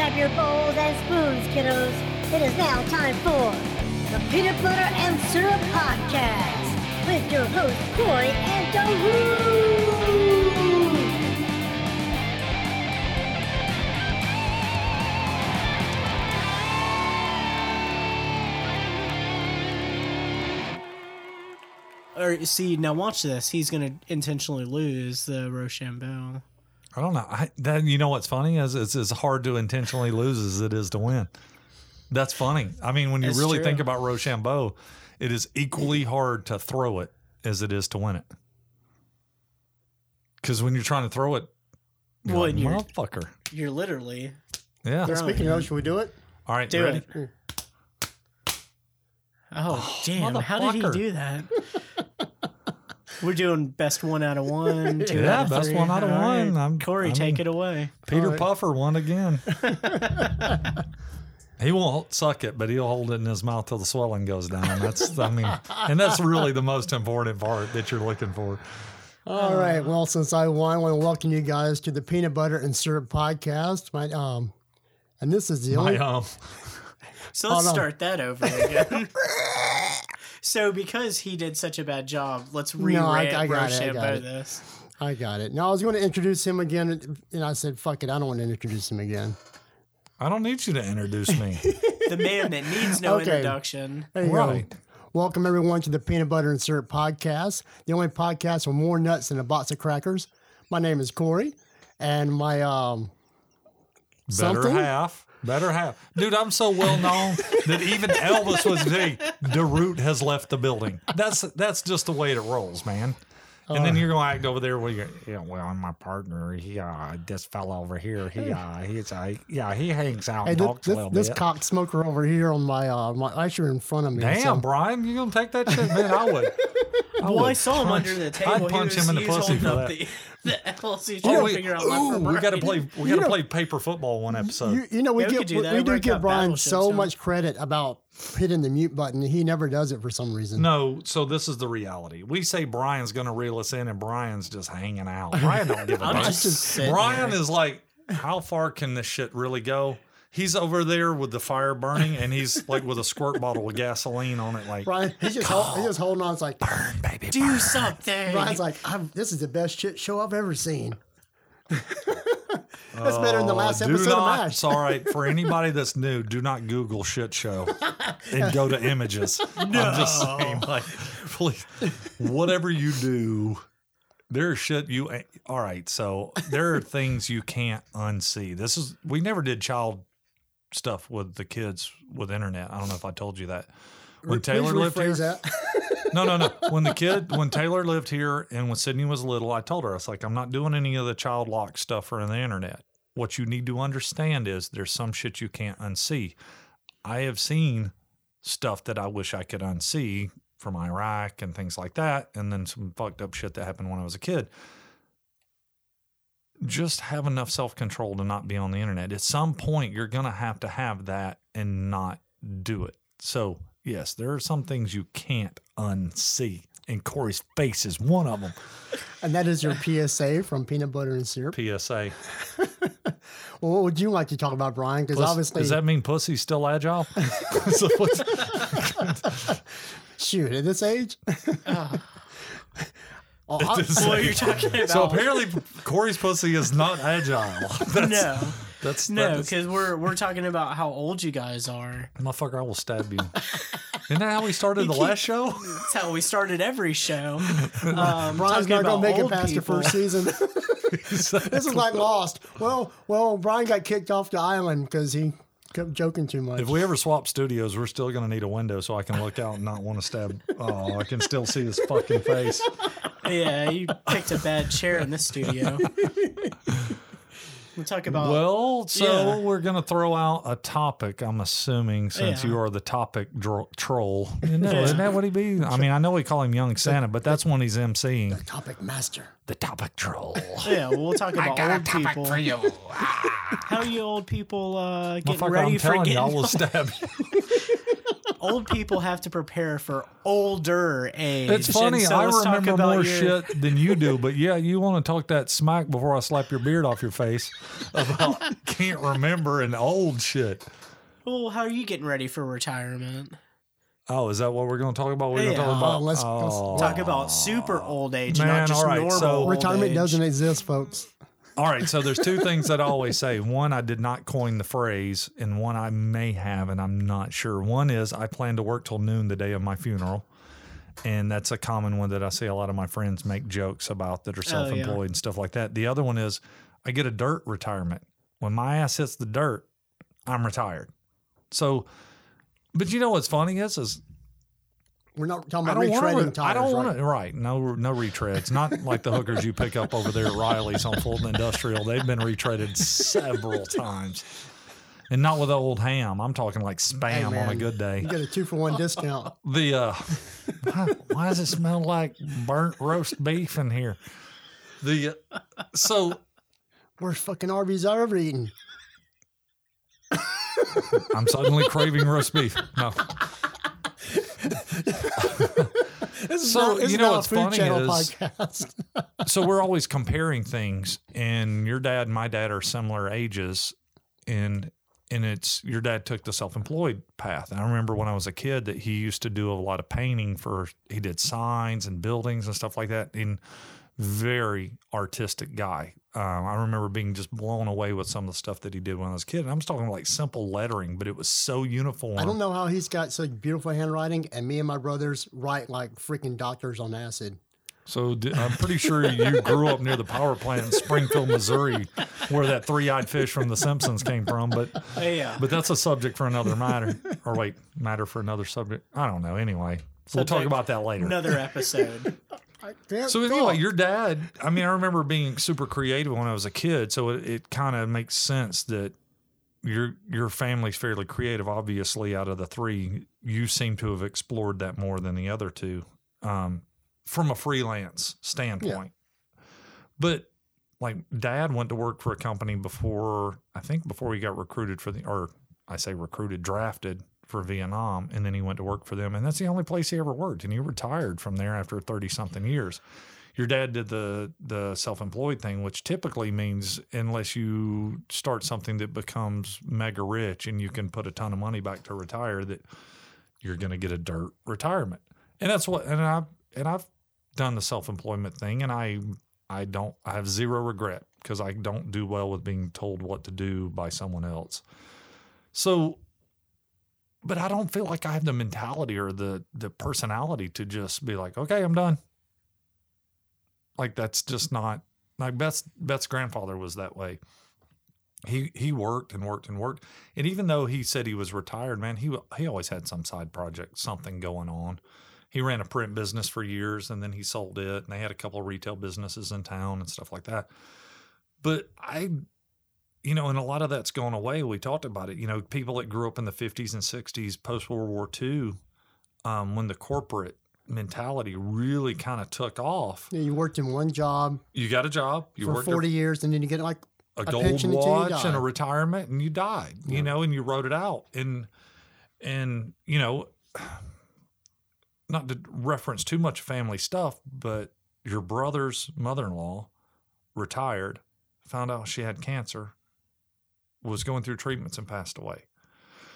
Grab your bowls and spoons, kiddos. It is now time for the Peanut Butter and Syrup Podcast with your hosts, Cory and Da Ruut. Or see now, watch this. He's gonna intentionally lose the Rochambeau. I don't know. I, that you know what's funny is it's as hard to intentionally lose as it is to win. That's funny. I mean, when you It's really true. think about Rochambeau, it is equally hard to throw it as it is to win it. Because when you're trying to throw it, you're Well, like, and you're- motherfucker. You're literally Yeah. Throw- Speaking of, should we do it? All right. do ready? it. Oh, damn! How did he do that? We're doing best one out of one. Two Yeah, out of best three. one out of All right. one. I'm- Cory, I take mean- it away. Peter All right. Puffer won again. he won't suck it, but he'll hold it in his mouth till the swelling goes down. That's, I mean, and that's really the most important part that you're looking for. All right. Well, since I won, I want to welcome you guys to the Peanut Butter and Syrup Podcast. My um, and this is the My only. um, So let's Hold on. start that over again. so because he did such a bad job, let's re No, I- I got it, I got Rochambeau it. this. I got it. Now I was going to introduce him again, and I said, "Fuck it, I don't want to introduce him again." I don't need you to introduce me. The man that needs no Okay. introduction. Right. go. Welcome everyone to the Peanut Butter and Syrup Podcast, the only podcast with more nuts than a box of crackers. My name is Cory, and my um, Better Something? half. Better half. Dude, I'm so well known that even Elvis was saying Da Ruut has left the building. That's that's just the way it rolls, man. And then you're gonna act over there where you're yeah, well, I'm my partner. He uh this fella over here, he uh he's uh yeah, he hangs out hey, and this, talks this, a little this bit. cock smoker over here on my uh, my actually in front of me. Damn, so- Brian, you gonna take that shit? Man, I would. I Well, I would saw him under the table. I'd punch was- him in the he pussy for that. The, the LLC Oh, we, to figure out left ooh, we gotta play we gotta play paper football one episode. You, you know, we Yeah, get could do we, we do Break give Brian so much credit about hitting the mute button. He never does it for some reason. No, so this is the reality. We say Brian's going to reel us in, and Brian's just hanging out. Brian don't give a I'm just Brian here. is like, how far can this shit really go? He's over there with the fire burning, and he's like with a squirt bottle with gasoline on it, like Brian, he's just hold, he's just holding on. It's like burn, baby. Do something. Brian's like, I'm, this is the best shit show I've ever seen. That's better than the uh, last Oh, do episode not, of MASH. It's all right for anybody that's new. Do not Google shit show and go to images. I'm just saying, like, please, whatever you do, there's shit you. All right, so there are things you can't unsee. This is we never did child stuff with the kids with internet. I don't know if I told you that. When Taylor lived here. No, no, no. When the kid, when Taylor lived here and when Sydney was little, I told her, I was like, I'm not doing any of the child lock stuff or the internet. What you need to understand is there's some shit you can't unsee. I have seen stuff that I wish I could unsee from Iraq and things like that, and then some fucked up shit that happened when I was a kid. Just have enough self control to not be on the internet. At some point, you're going to have to have that and not do it. So, yes, there are some things you can't unsee. And Cory's face is one of them. and that is your PSA from Peanut Butter and Syrup. PSA. Well, what would you like to talk about, Brian? Because obviously, does that mean pussy's still agile? So what's- shoot, at this age. Oh, I- It's- What you're talking about? so apparently, Cory's pussy is not agile. That's, no, that's no, because we're we're talking about how old you guys are. motherfucker. I will stab you. Isn't that how we started the keep- last show? That's how we started every show. Um, Brian's not going to make it old past people. the first season. this is like Lost. Well, well, Brian got kicked off the island because he kept joking too much. If we ever swap studios, we're still going to need a window so I can look out and not want to stab. Oh, I can still see his fucking face. Yeah, you picked a bad chair in this studio. We'll talk about Well, so yeah. we're going to throw out a topic, I'm assuming, since Yeah. you are the topic dro- troll. You know, Isn't that what he be? I mean, I know we call him Young Santa, but that's when he's emceeing. The topic master. The topic troll. yeah. We'll talk about old people. you. How you old people uh, getting Motherfucker, ready I'm for telling you, I getting will stab you. Old people have to prepare for older age. It's funny. So I let's remember more your- shit than you do, but yeah, you want to talk that smack before I slap your beard off your face about can't remember and old shit. Well, how are you getting ready for retirement? Oh, is that what we're going to talk about? We're going to talk about. Oh, let's- let's- oh. Talk about super old age, Man, not just all right, normal. so- old Retirement age. doesn't exist, folks. All right, so there's two things that I always say. One, I did not coin the phrase, and one I may have, and I'm not sure. One is I plan to work till noon the day of my funeral, and that's a common one that I see a lot of my friends make jokes about that are Oh, yeah. self-employed and stuff like that. The other one is I get a dirt retirement. When my ass hits the dirt, I'm retired. So, but you know what's funny is, is We're not talking I about don't want retreading to. tires. I don't want right? to. Right? No, no retreads. Not like the hookers you pick up over there at Riley's on Fulton Industrial. They've been retreaded several times, and not with old ham. I'm talking like spam Hey, on a good day. You get a two for one discount. The uh, why, why does it smell like burnt roast beef in here? The uh, so Worst fucking Arby's I've ever eaten. I'm suddenly craving roast beef. No. so This you know not what's funny is podcast. so we're always comparing things and your dad and my dad are similar ages and and it's your dad took the self-employed path and i remember when i was a kid that he used to do a lot of painting for he did signs and buildings and stuff like that and very artistic guy um, i remember being just blown away with some of the stuff that he did when i was a kid and i'm just talking like simple lettering but it was so uniform I don't know how he's got such beautiful handwriting, and me and my brothers write like freaking doctors on acid. So I'm pretty sure you grew up near the power plant in Springfield, Missouri, where that three-eyed fish from The Simpsons came from. But Oh, yeah. but that's a subject for another matter. Or wait, matter for another subject. I don't know. Anyway, we'll talk about that later. Another episode. So anyway, your dad. I mean, I remember being super creative when I was a kid. So it, it kind of makes sense that your your family's fairly creative. Obviously, out of the three, you seem to have explored that more than the other two, um, from a freelance standpoint. But like, dad went to work for a company before. I think before he got recruited for the, or I say recruited, drafted for Vietnam, and then he went to work for them, and that's the only place he ever worked, and he retired from there after thirty something years. Your dad did the the self employed thing, which typically means unless you start something that becomes mega rich and you can put a ton of money back to retire, that you're going to get a dirt retirement, and that's what. And I and I've done the self employment thing, and I I don't I have zero regret because I don't do well with being told what to do by someone else. So but I don't feel like I have the mentality or the the personality to just be like, okay, I'm done. Like that's just not like Beth's Beth's grandfather was that way. He he worked and worked and worked, and even though he said he was retired, man, he he always had some side project, something going on. He ran a print business for years, and then he sold it, and they had a couple of retail businesses in town and stuff like that. But I you know, and a lot of that's gone away. We talked about it. You know, people that grew up in the 50s and 60s, post World War II, um, when the corporate mentality really kind of took off. Yeah, you worked in one job You got a job, you worked for worked 40 years, and then you get like a, a gold watch and a retirement, and you died. You know, and you wrote it out. And and you know, not to reference too much family stuff, but your brother's mother-in-law retired, found out she had cancer, was going through treatments and passed away.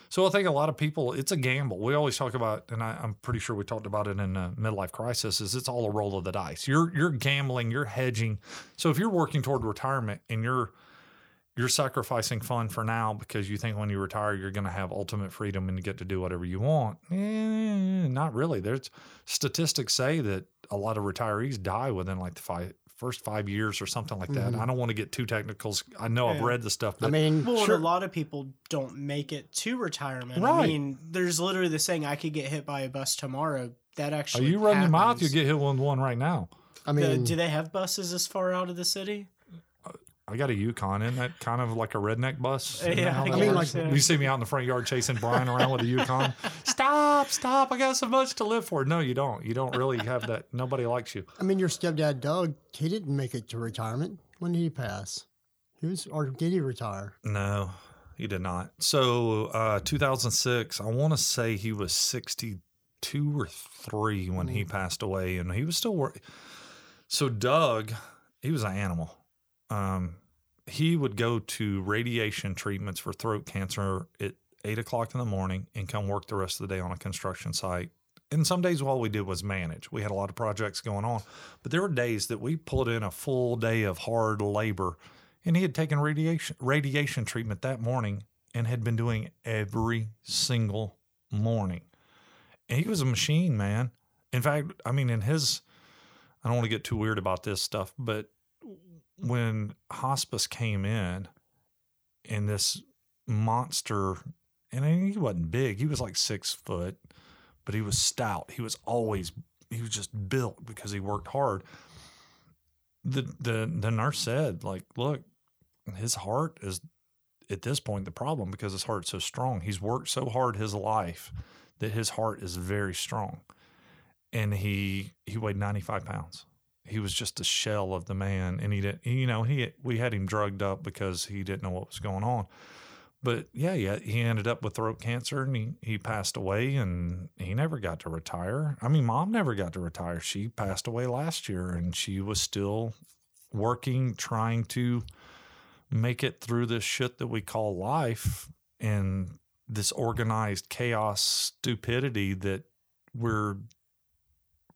So I think a lot of people, it's a gamble. We always talk about, and I, I'm pretty sure we talked about it in a midlife crisis. Is it's all a roll of the dice. You're you're gambling, you're hedging. So if you're working toward retirement and you're you're sacrificing fun for now because you think when you retire you're going to have ultimate freedom and you get to do whatever you want. Eh, not really. There's statistics say that a lot of retirees die within like the five first five years or something like that. Mm-hmm. I don't want to get too technical. I know I've read the stuff, but I mean, Well, sure. a lot of people don't make it to retirement. Right. I mean, there's literally the saying, "I could get hit by a bus tomorrow." That actually, are actually. you running your mouth? You get hit with one right now. I The- mean, do they have buses this far out of the city? I got a Yukon. Isn't that kind of like a redneck bus? Isn't Yeah, that I mean, works? like- you see me out in the front yard chasing Brian around with a Yukon. stop, stop! I got so much to live for. No, you don't. You don't really have that. Nobody likes you. I mean, your stepdad Doug, he didn't make it to retirement. When did he pass? He was, or did he retire? No, he did not. So, uh, 2006, I want to say he was 62 or three when he passed away, and he was still working. So, Doug, he was an animal. Um, he would go to radiation treatments for throat cancer at eight o'clock in the morning and come work the rest of the day on a construction site. And some days all we did was manage. We had a lot of projects going on, but there were days that we pulled in a full day of hard labor. And he had taken radiation radiation treatment that morning and had been doing every single morning. And he was a machine, man. In fact, I mean, in his, I don't want to get too weird about this stuff, but when hospice came in and this monster, and he wasn't big, he was like six foot, but he was stout. He was always, he was just built because he worked hard. The, the, the nurse said, like, look, his heart is at this point the problem because his heart's so strong. He's worked so hard his life that his heart is very strong. And he he weighed 95 pounds he was just a shell of the man and he didn't you know he we had him drugged up because he didn't know what was going on. But yeah yeah he ended up with throat cancer and he, he passed away and he never got to retire. I mean mom never got to retire. She passed away last year and she was still working trying to make it through this shit that we call life and this organized chaos stupidity that we're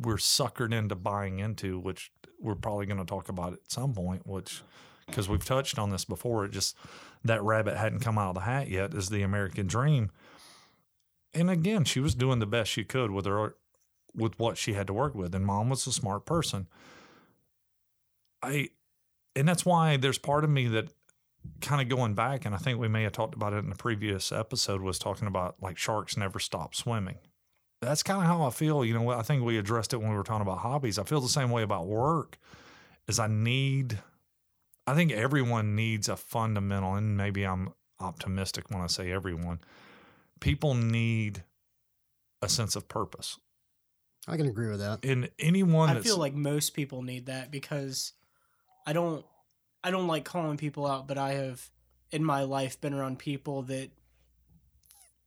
we're suckered into buying into, which we're probably going to talk about at some point, which because we've touched on this before, it just that rabbit hadn't come out of the hat yet is the American dream. And again, she was doing the best she could with her with what she had to work with, and mom was a smart person. I and that's why there's part of me that kind of going back, and I think we may have talked about it in the previous episode, was talking about like sharks never stop swimming that's kind of how I feel. You know, I think we addressed it when we were talking about hobbies. I feel the same way about work. Is I need, I think everyone needs a fundamental, and maybe I'm optimistic when I say everyone. People need a sense of purpose. I can agree with that. And anyone, I feel like most people need that because I don't I don't like calling people out, but I have in my life been around people that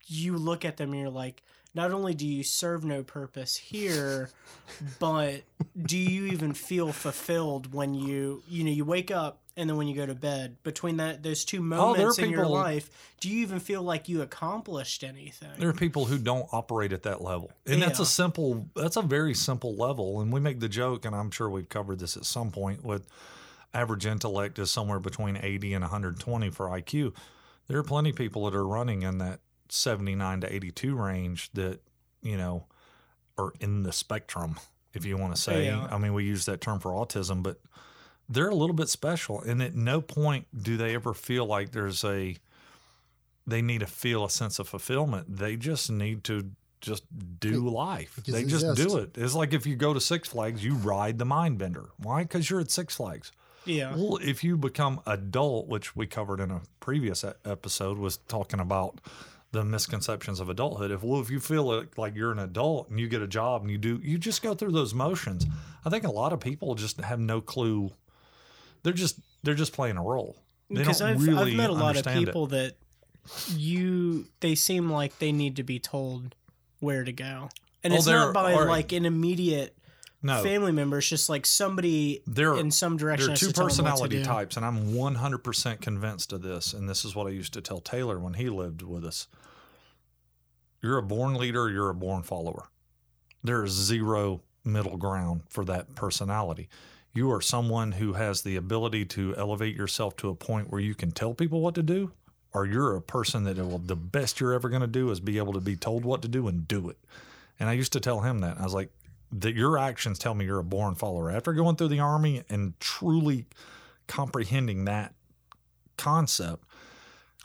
you look at them and you're like, not only do you serve no purpose here, but do you even feel fulfilled when you you know you wake up and then when you go to bed between that those two oh, are moments in your life, do you even feel like you accomplished anything? There are people who don't operate at that level. And that's a simple that's a very simple level. And we make the joke, and I'm sure we've covered this at some point with average intellect is somewhere between 80 and 120 for IQ. There are plenty of people that are running in that 79 to 82 range that, you know, are in the spectrum, if you want to say. Yeah. I mean, we use that term for autism, but they're a little bit special. And at no point do they ever feel like there's a they need to feel a sense of fulfillment. They just need to just do life. They just exist. do it. It's like if you go to Six Flags, you ride the mind bender. Why? Because you're at Six Flags. yeah. Well, if you become adult, which we covered in a previous episode, was talking about the misconceptions of adulthood. If well, if you feel like, like you're an adult and you get a job and you do, you just go through those motions. I think a lot of people just have no clue. They're just they're just playing a role. Because I've, really I've met a lot of understand it. people that you they seem like they need to be told where to go and Oh, it's not by like an immediate No, family members, just like somebody there in some direction There are two to tell them what to personality types, and I'm 100% convinced of this. And this is what I used to tell Taylor when he lived with us. You're a born leader, you're a born follower. There is zero middle ground for that personality. You are someone who has the ability to elevate yourself to a point where you can tell people what to do, or you're a person that will, the best you're ever going to do is be able to be told what to do and do it. And I used to tell him that. I was like, that your actions tell me you're a born follower. After going through the army and truly comprehending that concept,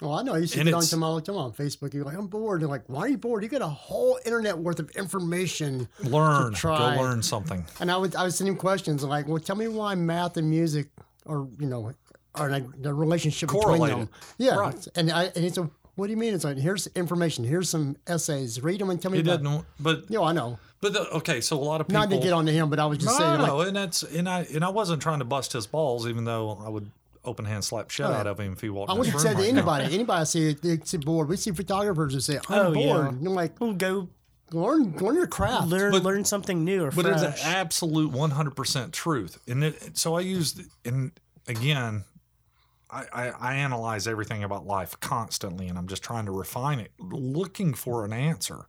Oh, I know. I used to And get on to all on Facebook. You're like, I'm bored. They're like, why are you bored? You got a whole internet worth of information. learn, go try. learn something. And I would, I was sending questions like, well, tell me why math and music are, you know, are like the relationship between Correlated. them. Yeah. Right. And I, and it's a, what do you mean? It's like, here's information. Here's some essays. Read them and tell me He about didn't, know. but Yeah, I know. But the, okay. So a lot of people Not to get on to him, but I was just No, saying, no, like, and that's and I and I wasn't trying to bust his balls, even though I would open hand slap shit Oh, out uh, of him if he walked. I wouldn't say room said to right now. anybody, anybody I see they see bored. We see photographers who say, "I'm Oh, bored." yeah. And I'm like, Well, go learn, learn your craft. learn But- learn something new or But fresh. it's an absolute 100% truth. And it, so I used, and again, I, I, I analyze everything about life constantly and I'm just trying to refine it, looking for an answer.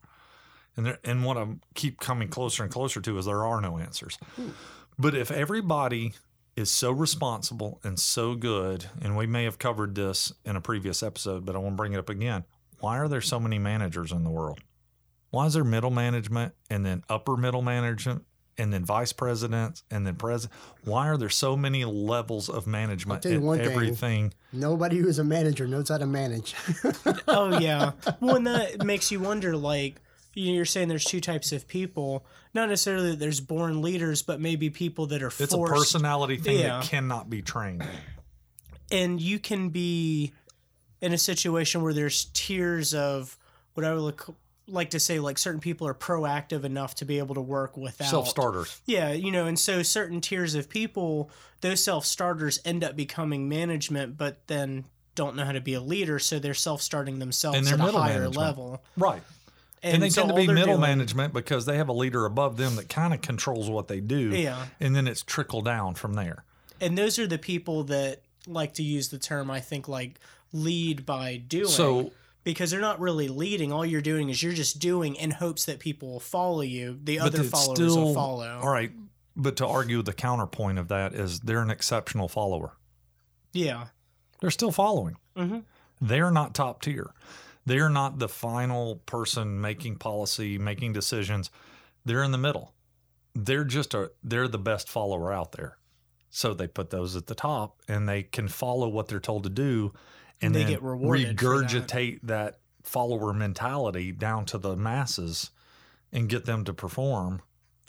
And, there, and what I keep coming closer and closer to is there are no answers. Hmm. But if everybody is so responsible and so good, and we may have covered this in a previous episode, but I want to bring it up again. Why are there so many managers in the world? Why is there middle management and then upper middle management and then vice presidents and then president? Why are there so many levels of management tell you in one thing. everything? Nobody who's a manager knows how to manage. oh yeah. Well, and that makes you wonder. Like you know, you're saying, there's two types of people. Not necessarily that there's born leaders, but maybe people that are It's a personality thing Yeah. that cannot be trained. and you can be in a situation where there's tiers of what I would look, like to say, like certain people are proactive enough to be able to work without Self starters. Yeah, you know, and so certain tiers of people, those self starters end up becoming management, but then don't know how to be a leader, so they're self starting themselves at a higher management. level. Right. And, they so tend to be middle doing- management because they have a leader above them that kind of controls what they do. Yeah. And then it's trickle down from there. And those are the people that like to use the term, I think, like lead by doing. So because they're not really leading. All you're doing is you're just doing in hopes that people will follow you. The other followers still will follow. All right. But to argue the counterpoint of that is they're an exceptional follower. Yeah. They're still following. Mhm. They're not top tier. They're not the final person making policy, making decisions. They're in the middle. They're just a they're the best follower out there. So they put those at the top and they can follow what they're told to do and They then get rewarded for that. regurgitate that. follower mentality down to the masses and get them to perform.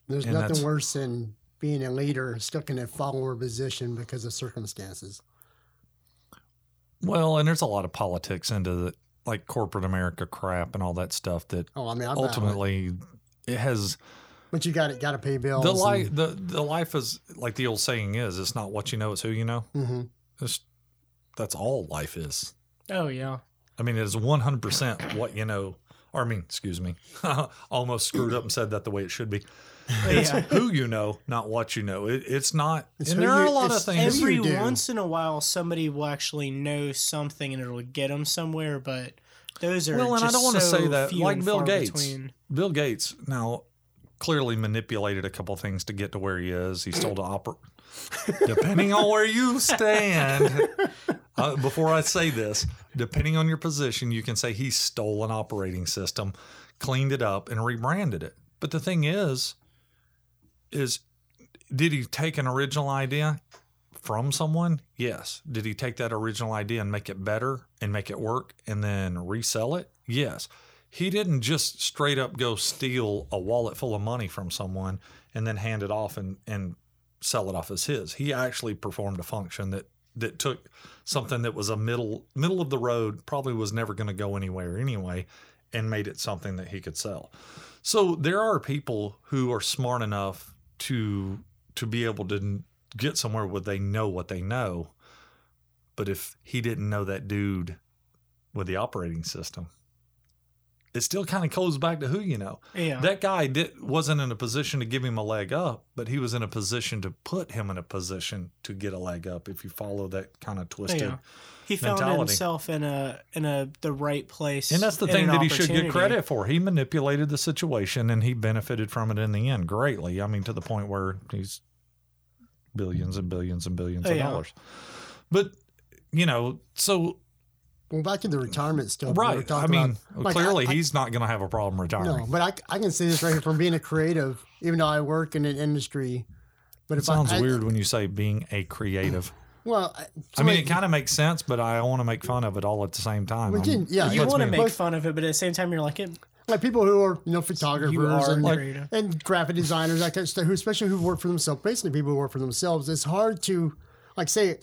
There's And nothing worse than being a leader stuck in a follower position because of circumstances. Well, and there's a lot of politics into the like corporate America crap and all that stuff that Oh, I mean, I'm not- ultimately it has but you got to got to pay bills. the life the the life is like the old saying is it's not what you know it's who you know hmm it's, that's all life is Oh yeah. i mean it is 100% what you know or i mean excuse me almost screwed up and said that the way it should be it's Yeah. who you know not what you know it, it's not It's and who there are a lot of things every- Every you do. once in a while, somebody will actually know something and it'll get them somewhere. But those are well and i don't want to so say that like bill gates between. bill gates now clearly manipulated a couple things to get to where he is he stole the opera depending on where you stand uh, before i say this depending on your position you can say he stole an operating system cleaned it up and rebranded it. But the thing is is did he take an original idea from someone? Yes. Did he take that original idea and make it better and make it work and then resell it? Yes. He didn't just straight up go steal a wallet full of money from someone and then hand it off and, and sell it off as his. He actually performed a function that that took something that was a middle middle of the road, probably was never going to go anywhere anyway, and made it something that he could sell. So there are people who are smart enough to to be able to get somewhere where they know what they know. But if he didn't know that dude with the operating system, it still kind of goes back to who you know. Yeah. That guy did, wasn't in a position to give him a leg up, but he was in a position to put him in a position to get a leg up. If you follow that kind of twisted, Yeah. he found mentality. himself in a in a the right place. and that's the thing that he should get credit for. He manipulated the situation and he benefited from it in the end greatly. I mean, to the point where he's billions and billions and billions Oh, of yeah. dollars. But you know, so Well, back in the retirement stuff. we were right. I mean, about, like, clearly I- I- he's not going to have a problem retiring. No, but I, I can say this right here from being a creative, even though I work in an industry. But It if sounds I, I, weird when you say being a creative. Well, I, I mean, it kind of makes sense, but I want to make fun of it all at the same time. Well, I'm- yeah, You want to make Most- fun of it, but at the same time, you're like, it, like people who are you know photographers you are and creative. and graphic designers, that kind of stuff, who especially who work for themselves, basically people who work for themselves. It's hard to like say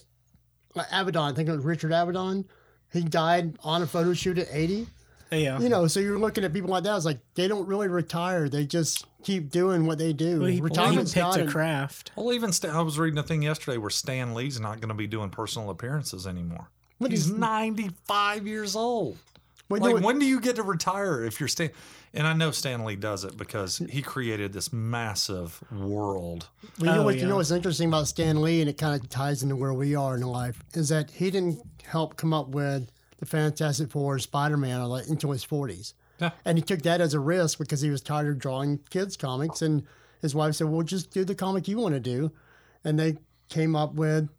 like Avedon. I think it was Richard Avedon. He died on a photo shoot at eighty. Yeah. You know, so you're looking at people like that. It's like they don't really retire. They just keep doing what they do. Well, he, well, he picked not a craft. Well, even Stan, I was reading a thing yesterday where Stan Lee's not going to be doing personal appearances anymore. What He's is- 95 years old. Well, you like, know what- when do you get to retire if you're Stan? And I know Stan Lee does it because he created this massive world. Well, you know Oh, what? You know what's interesting about Stan Lee, and it kind of ties into where we are in life, is that he didn't help come up with the Fantastic Four, Spider Man, until his forties. Yeah. And he took that as a risk because he was tired of drawing kids comics, and his wife said, "Well, just do the comic you want to do," and they came up with,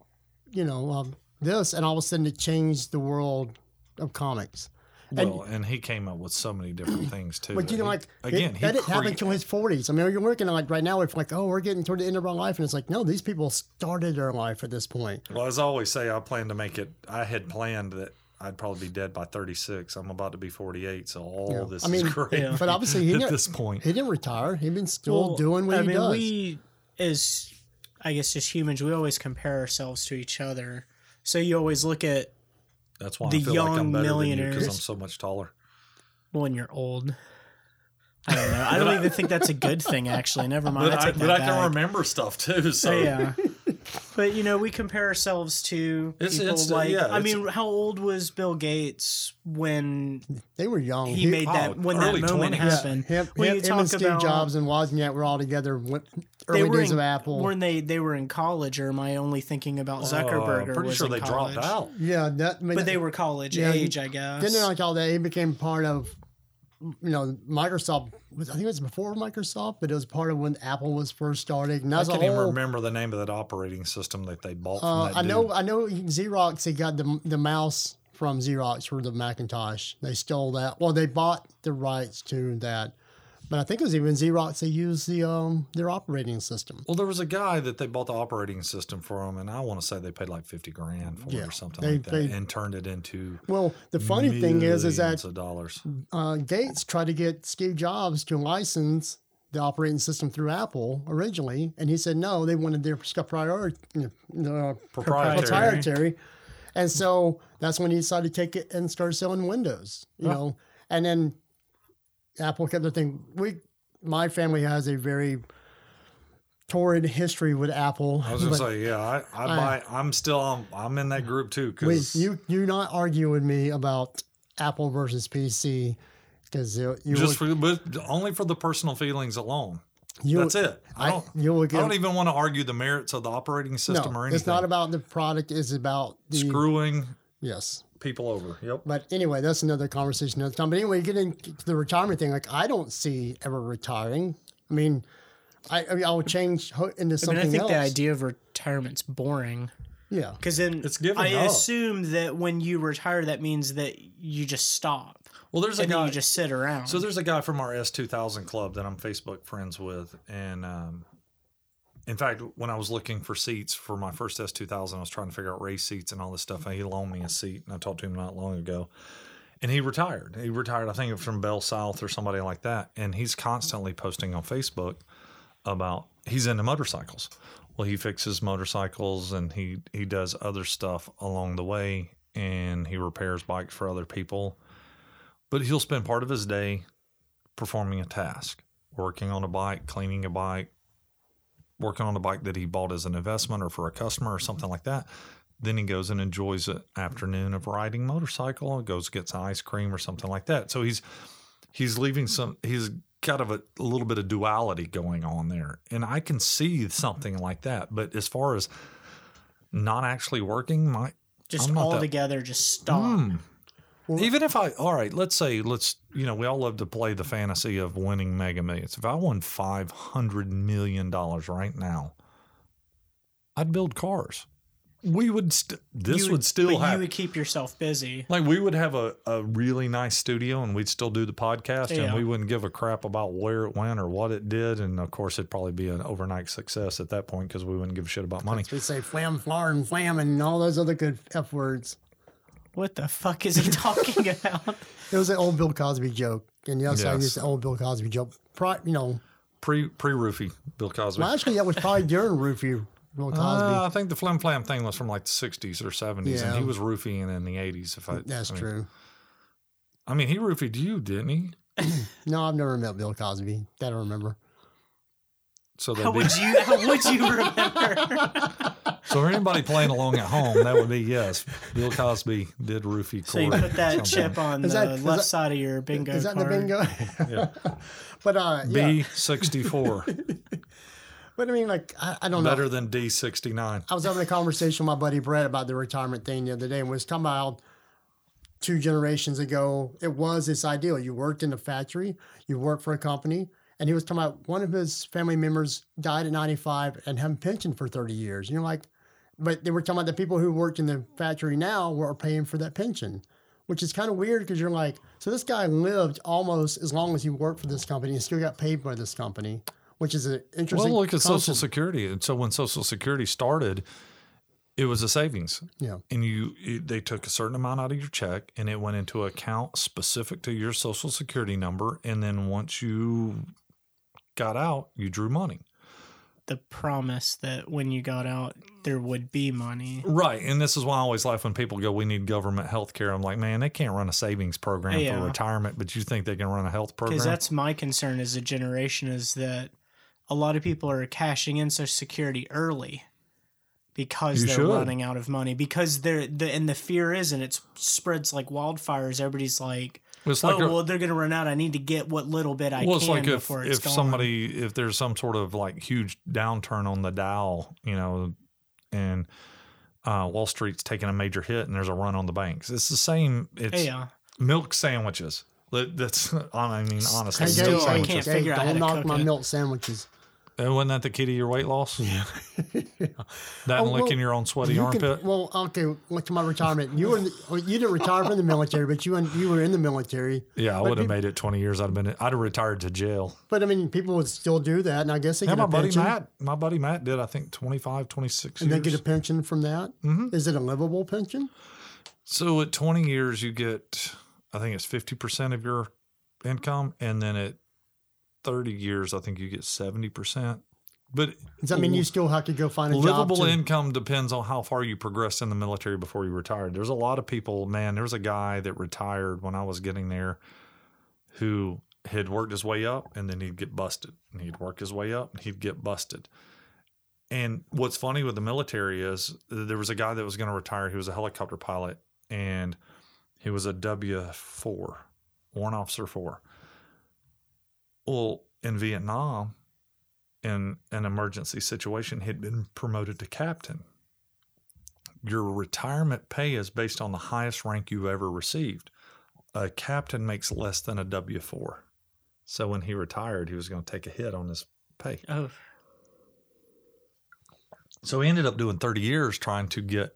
you know, um, this, and all of a sudden it changed the world of comics. Well, and, he came up with so many different things too. But you know, He- like again, it, he that didn't happen crea- until his forties. I mean, you're working on like right now. It's like, oh, we're getting toward the end of our life, and it's like, no, these people started their life at this point. Well, as I always say, I plan to make it. I had planned that I'd probably be dead by 36. I'm about to be 48, so all Yeah. this I mean, is great. Yeah. But obviously, he at didn't, this point, he didn't retire. He's been still doing what I he mean, does. we as I guess as humans, we always compare ourselves to each other. So you always look at that's why the I feel like I'm young better than you because I'm so much taller. when you're old. I don't know. I don't even think that's a good thing. Actually, never mind. But I I, but I can remember stuff too. So yeah. But you know, we compare ourselves to It's- people it's- like. yeah, I it's- mean, how old was Bill Gates when they were young. he made that oh, when that early moment 20s. happened? him, when him, you him talk and Steve about Jobs and Wozniak were all together. When, they early were days in, of Apple. When they they were in college, or am I only thinking about Uh, Zuckerberg? I'm or pretty was sure in they college? dropped out. yeah, that. I mean, But they were college Yeah, age, I guess. Then like all that, he became part of, you know, Microsoft. was- I think it was before Microsoft, but it was part of when Apple was first started. And I can't even remember the name of that operating system that they bought from Uh, that I know, dude. I know. Xerox. He got the the mouse from Xerox for the Macintosh. They stole that. Well, they bought the rights to that, but I think it was even Xerox. They used the um their operating system. Well, there was a guy that they bought the operating system for him, and I want to say they paid like fifty grand for Yeah, it or something they- like that, they- and turned it into Well, the funny thing is, is that of dollars. uh, Gates tried to get Steve Jobs to license the operating system through Apple originally, and he said no. They wanted their stuff prior, uh, Proprietary. proprietary. And so that's when he decided to take it and start selling Windows, you know. And then Apple kept the thing. We, my family has a very torrid history with Apple. I was gonna say, yeah, I, I buy. I'm still, on, I'm in that group too. we, Because you you not argue with me about Apple versus PC because you just would- for, but only for the personal feelings alone. you That's it. I I, don't. you would I don't even want to argue the merits of the operating system no, or anything. it's not about the product. It's about the screwing yes. People over. Yep. But anyway, that's another conversation another time. But anyway, getting to the retirement thing, like I don't see ever retiring. I mean, I, I mean, I would change ho- into I something mean, I think else. the idea of retirement's boring. yeah, Because then It's giving I up. assume that when you retire, that means that you just stop Well, there's a and then guy. you just sit around. So there's a guy from our S2000 club that I'm Facebook friends with, and um, in fact, when I was looking for seats for my first S2000, I was trying to figure out race seats and all this stuff. And he loaned me a seat, and I talked to him not long ago. And he retired. He retired, I think, from Bell South or somebody like that. And he's constantly posting on Facebook about he's into motorcycles. Well, he fixes motorcycles and he he does other stuff along the way, and he repairs bikes for other people but he'll spend part of his day performing a task, working on a bike, cleaning a bike, working on a bike that he bought as an investment or for a customer or something like that. Then he goes and enjoys an afternoon of riding motorcycle, goes gets ice cream or something like that. So he's he's leaving some he's kind of a, a little bit of duality going on there. And I can see something like that. But as far as not actually working, my just all that- together, just stop. Mm. Hmm. Even if I, all right, let's say, let's, you know, we all love to play the fantasy of winning mega millions. If I won $500 million right now, I'd build cars. We would, st- this You would, still have, You would keep yourself busy. like, we would have a, a really nice studio and we'd still do the podcast Yeah. and we wouldn't give a crap about where it went or what it did. And of course, it'd probably be an overnight success at that point because we wouldn't give a shit about money. we say flam, flar, and flam, and all those other good f words. What the fuck is he talking about? It was an old Bill Cosby joke, and yes, I Yes. used the old Bill Cosby joke. Pri- you know, Pre, pre roofie, Bill Cosby. well, actually, that was probably during Roofie Bill Cosby. Uh, I think the flim flam thing was from like the 60s or 70s, and Yeah. he was roofing in the 80s. If I, That's I mean, true. I mean, he roofied you, didn't he? No, I've never met Bill Cosby. That I don't remember. So How that'd be, would you? How would you remember? so for anybody playing along at home, that would be yes. Bill Cosby did roofie so you put that at chip on Is the that- is left that- side of your bingo Is that card. the bingo? Yeah. but uh, yeah. B sixty four But I mean, like, I, I don't know. better than D sixty nine. I was having a conversation with my buddy Brett about the retirement thing the other day, and we was talking about two generations ago. It was this ideal. You worked in a factory, you worked for a company, and he was talking about one of his family members died at 95 and had a pension for 30 years. And you're like, but they were talking about the people who worked in the factory now were paying for that pension, which is kind of weird because you're like, so this guy lived almost as long as he worked for this company and still got paid by this company, which is an interesting. Well, look at Social. Security. And so when Social Security started, it was a savings. Yeah. and you it, they took a certain amount out of your check and it went into an account specific to your social security number and then once you got out you drew money The promise that when you got out, there would be money. right and this is why i always laugh when people go we need government health care i'm like man they can't run a savings program Yeah. for retirement but you think they can run a health program Because that's my concern as a generation is that a lot of people are cashing in Social Security early because You they're should. running out of money. Because they're the and the fear is, and it spreads like wildfires. Everybody's like, it's "Oh like a- well, they're going to run out. I need to get what little bit I well, it's can like if, before it's if gone." somebody if there's some sort of like huge downturn on the Dow, you know, and uh, Wall Street's taking a major hit and there's a run on the banks. It's the same. It's yeah, milk sandwiches. That- That's I mean honestly, Hey, Still, milk I can't figure out how don't to knock cook my it. milk sandwiches. And wasn't that the key to your weight loss? Yeah. That Oh, and well, licking your own sweaty You armpit. can, well, okay. Look to my retirement. You were the, you didn't retire from the military, but you went- you were in the military. yeah, I would have made it twenty years. I'd have been. I'd have retired to jail. But I mean, people would still do that, and I guess they Yeah, get my a buddy pension. Matt. My buddy Matt did. I think 25, 26 and years. they get a pension from that. Mhm. Is it a livable pension? so at twenty years, you get. I think it's fifty percent of your income, and then at thirty years, I think you get seventy percent. But Does that mean you still have to go find a job? livable to- income depends on how far you progressed in the military before you retired. There's a lot of people, man. There was a guy that retired when I was getting there who had worked his way up and then he'd get busted. And he'd work his way up and he'd get busted. And what's funny with the military is there was a guy that was going to retire. He was a helicopter pilot and he was a W 4, Warrant Officer 4. Well, in Vietnam, in an emergency situation, he'd been promoted to captain. Your retirement pay is based on the highest rank you've ever received. A captain makes less than a W 4. So when he retired, he was going to take a hit on his pay. oh, So he ended up doing 30 years trying to get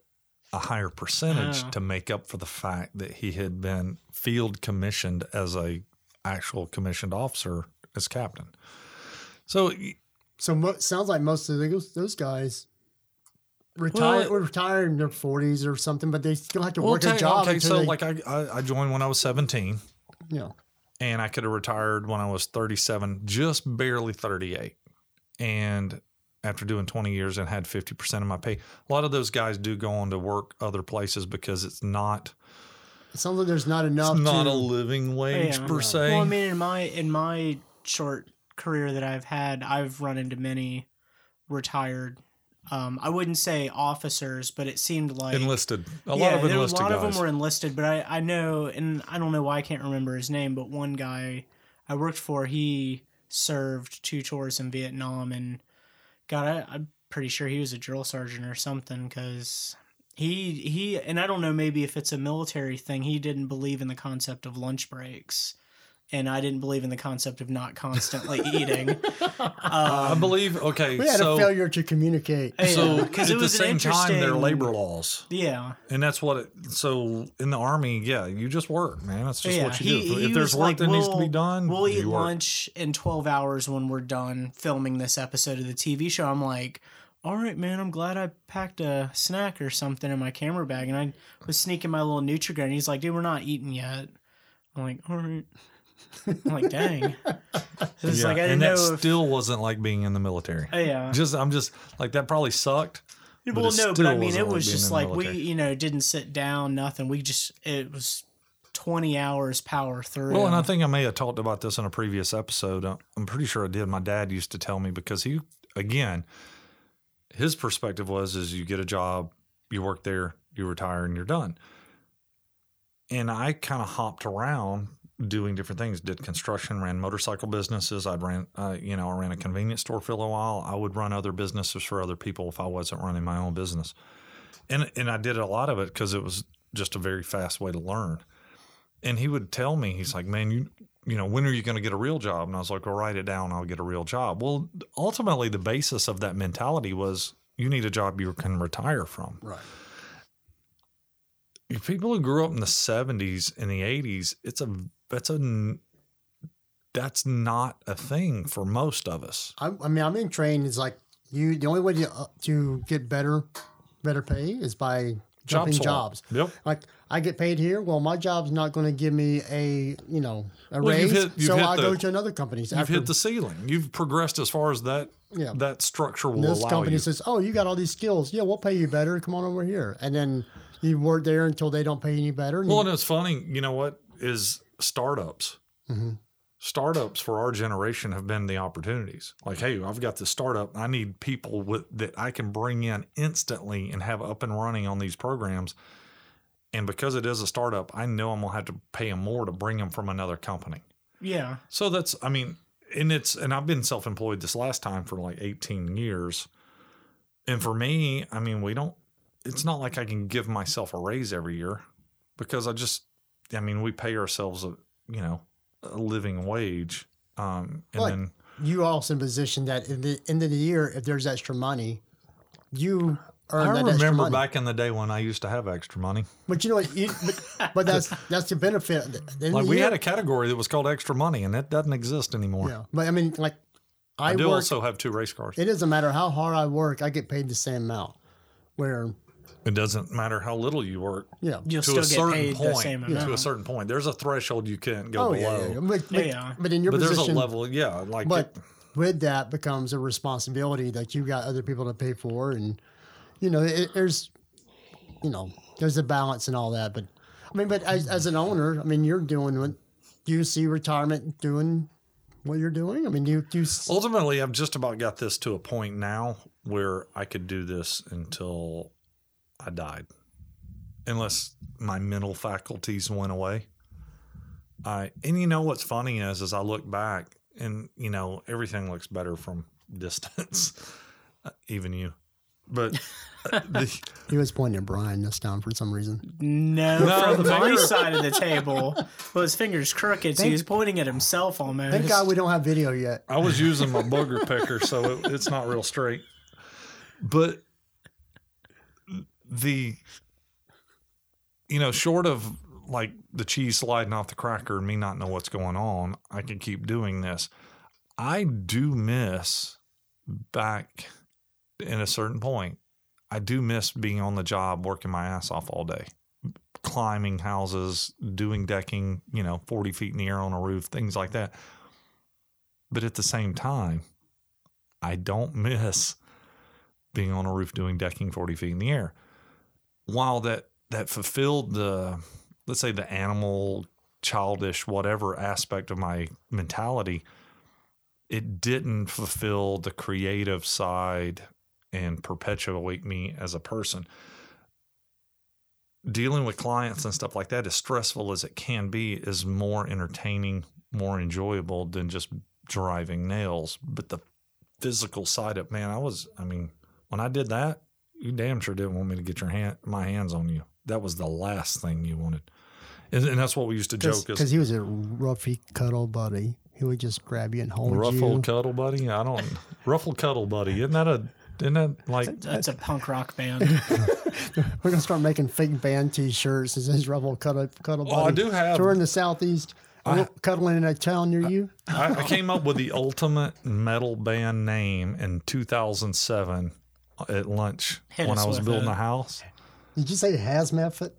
a higher percentage Oh. to make up for the fact that he had been field commissioned as a actual commissioned officer as captain. So So mo- sounds like most of those those guys retire Well- retire in their forties or something, but they still have to well, work tell a job. okay, so they, like I, I I joined when I was 17 you know, and I could have retired when I was 37, just barely 38. And after doing 20 years and had 50% of my pay, a lot of those guys do go on to work other places because it's not it sounds like there's not enough. it's not to, a living wage Yeah. per se. Well, I mean, in my in my short career that I've had, I've run into many retired. Um, I wouldn't say officers, but it seemed like enlisted. A yeah, lot of there- enlisted a lot guys. of them were enlisted. But I I know, and I don't know why I can't remember his name, but one guy I worked for, he served two tours in Vietnam, and God, I, I'm pretty sure he was a drill sergeant or something because. He he and I don't know maybe if it's a military thing he didn't believe in the concept of lunch breaks and I didn't believe in the concept of not constantly eating. I Um, believe. Okay, we had so a failure to communicate. Yeah, so 'cause at it the was an same time, they're labor laws, yeah, and that's what. It, so in the army, yeah, you just work, man. That's just yeah. what you he, do. he If there's work like, that needs to be done, We'll eat you work. lunch in twelve hours when we're done filming this episode of the TV show. I'm like, all right, man. I'm glad I packed a snack or something in my camera bag, and I was sneaking my little Nutrigrain. He's like, dude, we're not eating yet. I'm like, all right. I'm like, dang. It's Yeah, like I didn't and know that if. still wasn't like being in the military. Yeah. Just, I'm just like that. Probably sucked. but well, no, but I mean, it was being just like we, you know, didn't sit down, nothing. We just, it was 20 hours power through. Well, and I think I may have talked about this in a previous episode. I'm pretty sure I did. My dad used to tell me because he, again, his perspective was is you get a job, you work there, you retire, and you're done. And I kind of hopped around doing different things. Did construction, ran motorcycle businesses. I'd ran, uh, you know, I ran a convenience store for a little while. I would run other businesses for other people if I wasn't running my own business. And and I did a lot of it because it was just a very fast way to learn and he would tell me he's like man you you know when are you going to get a real job and i was like well write it down i'll get a real job well ultimately the basis of that mentality was you need a job you can retire from Right. people who grew up in the 70s and the 80s it's a that's a that's not a thing for most of us I, I mean, I'm in train is like you. The only way to uh, to get better better pay is by jumping jobs. Yep. Like I get paid here. Well, my job's not going to give me a you know a Well, you've raise, hit- you've so I'll the- go to another company. you've After hit the ceiling you've progressed as far as that Yeah. that structure will this allow company you says, "Oh, you got all these skills. Yeah, we'll pay you better. Come on over here." And then you work there until they don't pay you any better. and Well, you- and it's funny, you know what is startups. Mm-hmm. Startups for our generation have been the opportunities. Like, hey, I've got this startup. I need people with that I can bring in instantly and have up and running on these programs. And because it is a startup, I know I'm gonna have to pay them more to bring them from another company. yeah. So that's, I mean, and it's, and I've been self employed this last time for like 18 years. And for me, I mean, we don't, it's not like I can give myself a raise every year because I just, I mean, we pay ourselves a, you know, a living wage. Um, and then, you also in position that in the end of the year, if there's extra money, you earn I that extra remember back in the day when I used to have extra money. But you know what? You, but, but that's that's the benefit. At the end of Like we year- had a category that was called extra money, and that doesn't exist anymore. Yeah, but I mean, like I, I do work. also have two race cars. it doesn't matter how hard I work; I get paid the same amount. Where It doesn't matter how little you work. yeah, You'll to a still certain get paid point, the same to amount. a certain point, there's a threshold you can't go oh below. yeah, yeah, yeah. But, but, Yeah. but in your But there's a position, level, yeah, like but with that becomes a responsibility that you got other people to pay for, and you know, it, there's, you know, there's a balance and all that. But I mean, but as, as an owner, I mean, you're doing what do you see retirement doing what you're doing? I mean, do you do you s- ultimately, I've just about got this to a point now where I could do this until I died, unless my mental faculties went away. I and you know what's funny is, as I look back, and you know everything looks better from distance, uh, even you. But uh, the, he was pointing at Brian this time for some reason. No, No, from the my side of the table. Well, his finger's crooked, so Thank- he's pointing at himself almost. Thank God we don't have video yet. I was using my booger picker, so it, it's not real straight. But the, you know, short of like the cheese sliding off the cracker and me not know what's going on, I can keep doing this. I do miss back in a certain point. I do miss being on the job, working my ass off all day, climbing houses, doing decking, you know, 40 feet in the air on a roof, things like that. But at the same time, I don't miss being on a roof doing decking 40 feet in the air. While that that fulfilled the let's say the animal, childish, whatever aspect of my mentality, it didn't fulfill the creative side and perpetuate me as a person. Dealing with clients and stuff like that, as stressful as it can be, is more entertaining, more enjoyable than just driving nails. But the physical side of man, I was, I mean, when I did that, you damn sure didn't want me to get your hand, my hands on you. That was the last thing you wanted. And, and that's what we used to joke Because he was a roughy cuddle buddy. He would just grab you and hold ruffle you. Ruffle cuddle buddy. I don't ruffle cuddle buddy. Isn't that a isn't that like That's a punk rock band. We're gonna start making fake band T-shirts. It says "Rebel Cuddle Cuddle Buddy." Oh, I do have- So we're in the southeast, cuddling in a town near you. I, I came up with the ultimate metal band name in 2007 at lunch Hit when I was building it. a house. Did you say hazmat fit?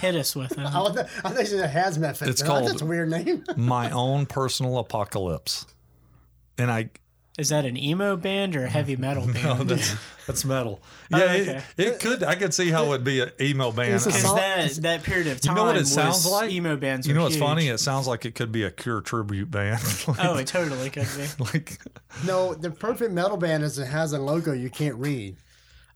Hit us with it. I, was, I thought you said hazmat fit. It's called- That's a weird name. My own personal apocalypse, and I Is that an emo band or a heavy metal band? No, that's that's metal. Oh, Yeah, okay. it, it could. I could see how it would be an emo band. It's a I mean, song- Because that that period of time. you time know what it sounds like? emo bands. You know what's huge. funny? It sounds like it could be a Cure tribute band. like, Oh, it totally could be. like No, the perfect metal band is it has a logo you can't read.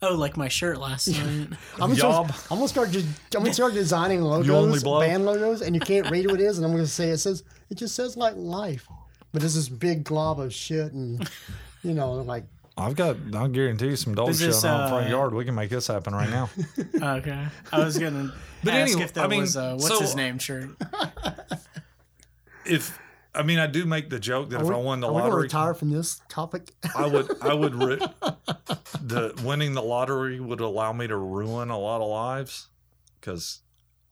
Oh, like my shirt last night. I'm gonna, start, I'm gonna start. de- I'm gonna start designing only logos, blow? band logos, and you can't read what it is. And I'm gonna say it says it just says like life, but it's this big glob of shit, and you know, like I've got. I'll guarantee you some dog Is shit this, on the front uh, yard. We can make this happen right now. okay, I was gonna But ask anyway, if that I mean, was uh, what's so- his name shirt. if I mean, I do make the joke that are if we, I won the are we lottery, retire from this topic? I would. I would. Ri- the winning the lottery would allow me to ruin a lot of lives because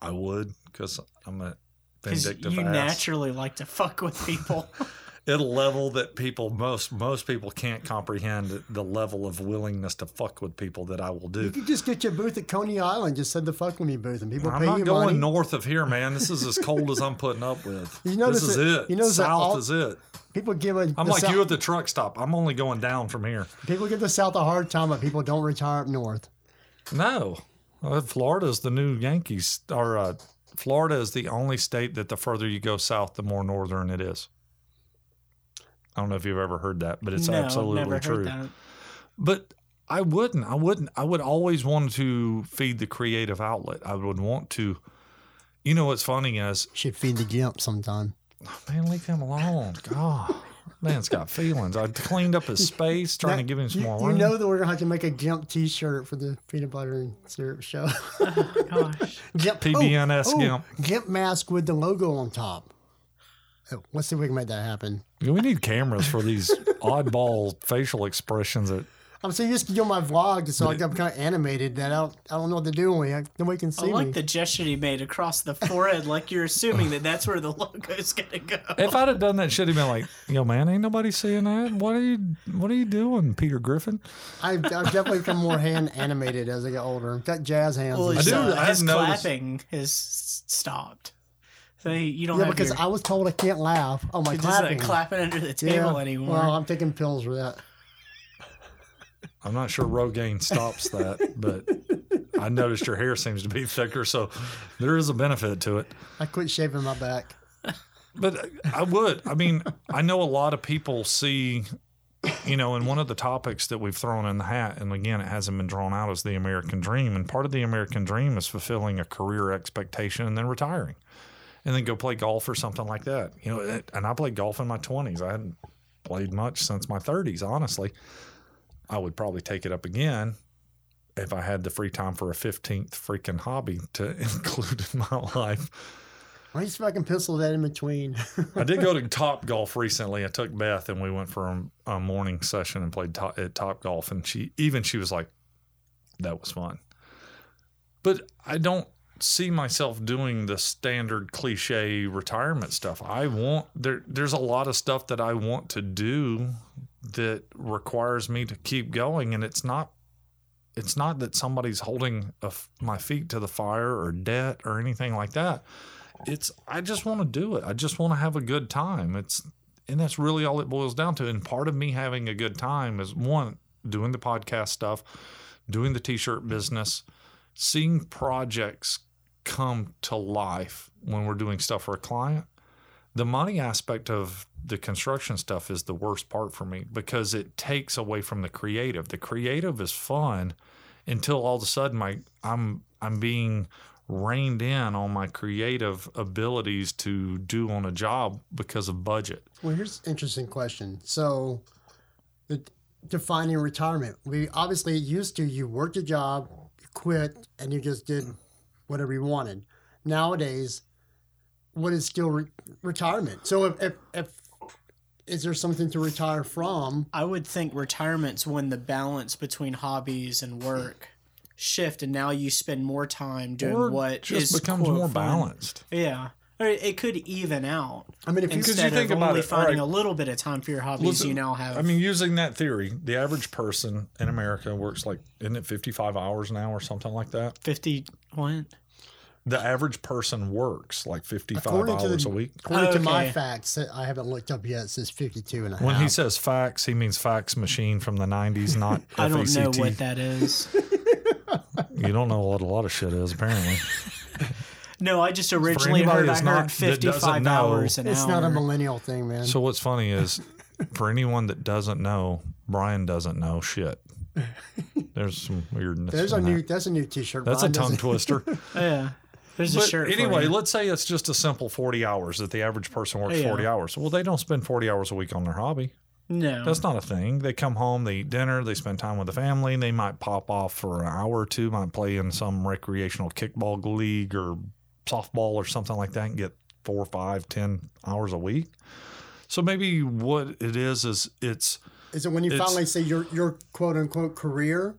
I would because I'm a Because vindictive you ass. naturally like to fuck with people. At a level that people most most people can't comprehend the- level of willingness to fuck with people that I will do. You could just get your booth at Coney Island. Just said the fuck with me booth, and people pay me. I'm not going money. north of here, man. This is as cold as I'm putting up with. You know, this is that- it. you notice that South all- is it. People give a I'm like South, you at the truck stop. I'm only going down from here. people give the South a hard time, but people don't retire up north. No, uh, Florida's the new Yankees. Or uh, Florida is the only state that the further you go south, the more northern it is. I don't know if you've ever heard that, but it's no, absolutely never true. heard that. But I wouldn't. I wouldn't. I would always want to feed the creative outlet. I would want to. You know what's funny is, Should feed the gimp sometime. Oh, man, leave him alone. God, man's got feelings. I cleaned up his space, trying to give him some You, more you know that we're gonna have to make a gimp T-shirt for the peanut butter and syrup show. Oh, gosh, gimp oh, PBNS oh, gimp. oh, gimp mask with the logo on top. Oh, let's see if we can make that happen. We need cameras for these oddball facial expressions that I'm so used to doing my vlog, so I'm kind of animated that I don't, I don't know what to do when we, nobody can I see like me. the gesture he made across the forehead, like you're assuming that that's where the logo's gonna go. If I'd have done that shit, he'd been like, "Yo, man, ain't nobody seeing that. What are you? What are you doing, Peter Griffin?" I've, I've definitely become more hand animated as I get older. Got jazz hands. Well, and his, do- stuff. uh, I his noticed- clapping has stopped. So you don't yeah, have because your, I was told I can't laugh. Oh, my you're just, uh, clapping. clapping under the yeah. table anymore. Well, I'm taking pills for that. I'm not sure Rogaine stops that, but I noticed your hair seems to be thicker, so there is a benefit to it. I quit shaving my back. But I would. I mean, I know a lot of people see, you know, and one of the topics that we've thrown in the hat, and again, it hasn't been drawn out, is the American dream. And part of the American dream is fulfilling a career expectation and then retiring, and then go play golf or something like that. You know, it, and I played golf in my 20s. I hadn't played much since my 30s, honestly. I would probably take it up again if I had the free time for a 15th freaking hobby to include in my life. Why don't you see if I can pencil that in between? I did go to Top Golf recently. I took Beth and we went for a, a morning session and played top, at Top Golf, and she even she was like, "That was fun." But I don't see myself doing the standard cliche retirement stuff. I want there. There's a lot of stuff that I want to do that requires me to keep going, and it's not. It's not that somebody's holding a my feet to the fire or debt or anything like that it's I just want to do it. I just want to have a good time. It's and that's really all it boils down to. And part of me having a good time is one doing the podcast stuff, doing the t-shirt business, seeing projects come to life when we're doing stuff for a client. The money aspect of the construction stuff is the worst part for me because it takes away from the creative. The creative is fun until all of a sudden my I'm I'm being reined in on my creative abilities to do on a job because of budget. well, here's an interesting question. So, the, defining retirement. We obviously used to you worked a job, you quit, and you just did whatever you wanted. Nowadays, what is still re- retirement? So, if, if, if is there something to retire from? I would think retirement's when the balance between hobbies and work shift, and now you spend more time doing Or what just is, becomes more fun. balanced. Yeah, or it could even out I mean, if you instead think of about only it, finding right. a little bit of time for your hobbies. Listen, you now have. I mean, using that theory, the average person in America works like, isn't it 55 hours now or something like that? fifty. What? the average person works like 55 hours the- a week. According to my facts that I haven't looked up yet, it says 52 and a. When he says fax, he means fax machine from the 90s, not I don't know what that is. You don't know what a lot of shit is, apparently. No, I just originally anybody heard I not- heard 55 doesn't know- hours an it's hour. not a millennial thing, man. So what's funny is, for anyone that doesn't know, Brian doesn't know shit. There's some weirdness. There's a in new that. that's a new T-shirt. That's a tongue twister. yeah. There's a shirt. anyway, you. let's say it's just a simple 40 hours that the average person works Yeah. 40 hours. Well, they don't spend 40 hours a week on their hobby. no. That's not a thing. They come home, they eat dinner, they spend time with the family. They might pop off for an hour or two, might play in some recreational kickball league or softball or something like that and get four, five, ten hours a week. So maybe what it is is it's Is it when you finally say your your quote unquote career,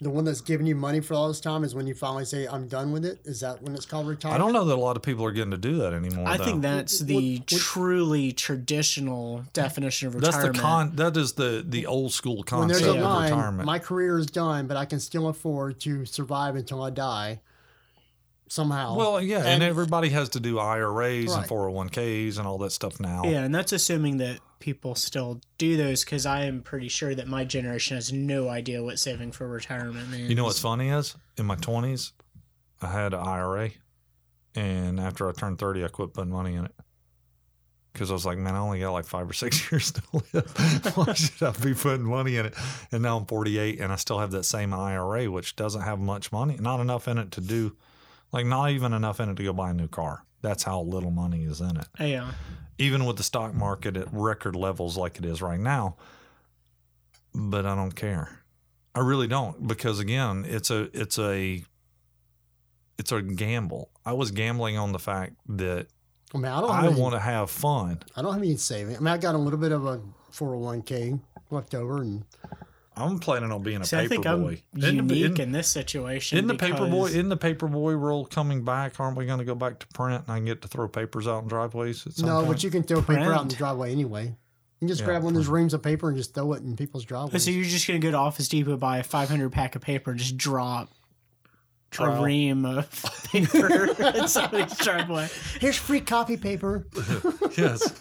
the one that's giving you money for all this time, is when you finally say I'm done with it? Is that when it's called retirement? I don't know that a lot of people are getting to do that anymore. I though. think that's the what- truly traditional definition of retirement. that's retirement. the con. That is the the old school When concept there's a of line, retirement. my career is done, but I can still afford to survive until I die. Somehow. well, yeah, and, And- everybody has to do IRAs and 401ks and all that stuff now. Yeah, and that's assuming that people still do those because I am pretty sure that my generation has no idea what saving for retirement means. You know what's funny is in my twenties, I had an IRA, and after I turned thirty, I quit putting money in it because I was like, man, I only got like five or six years to live. Why should I be putting money in it? And now I'm 48, and I still have that same IRA, which doesn't have much money, not enough in it to do, like not even enough in it to go buy a new car. That's how little money is in it Yeah. even with the stock market at record levels like it is right now. But I don't care. I really don't because again, it's a it's a it's a gamble. I was gambling on the fact that I mean, I don't. I have any- want to have fun. I don't have any saving. I mean, I got a little bit of a 401k left over, and I'm planning on being a See, I think paper I'm boy. Isn't the- unique isn't- in this situation. Isn't the paper boy because- isn't the paper boy rule coming back? Aren't we going to go back to print and I can get to throw papers out in driveways? At some no, point? but you can throw paper out in the driveway anyway. You can just Yeah, grab one of those reams of paper and just throw it in people's driveways. So you're just gonna go to Office Depot, buy a 500 pack of paper, and just drop Trowel. a ream of paper in somebody's driveway. Here's free copy paper. yes,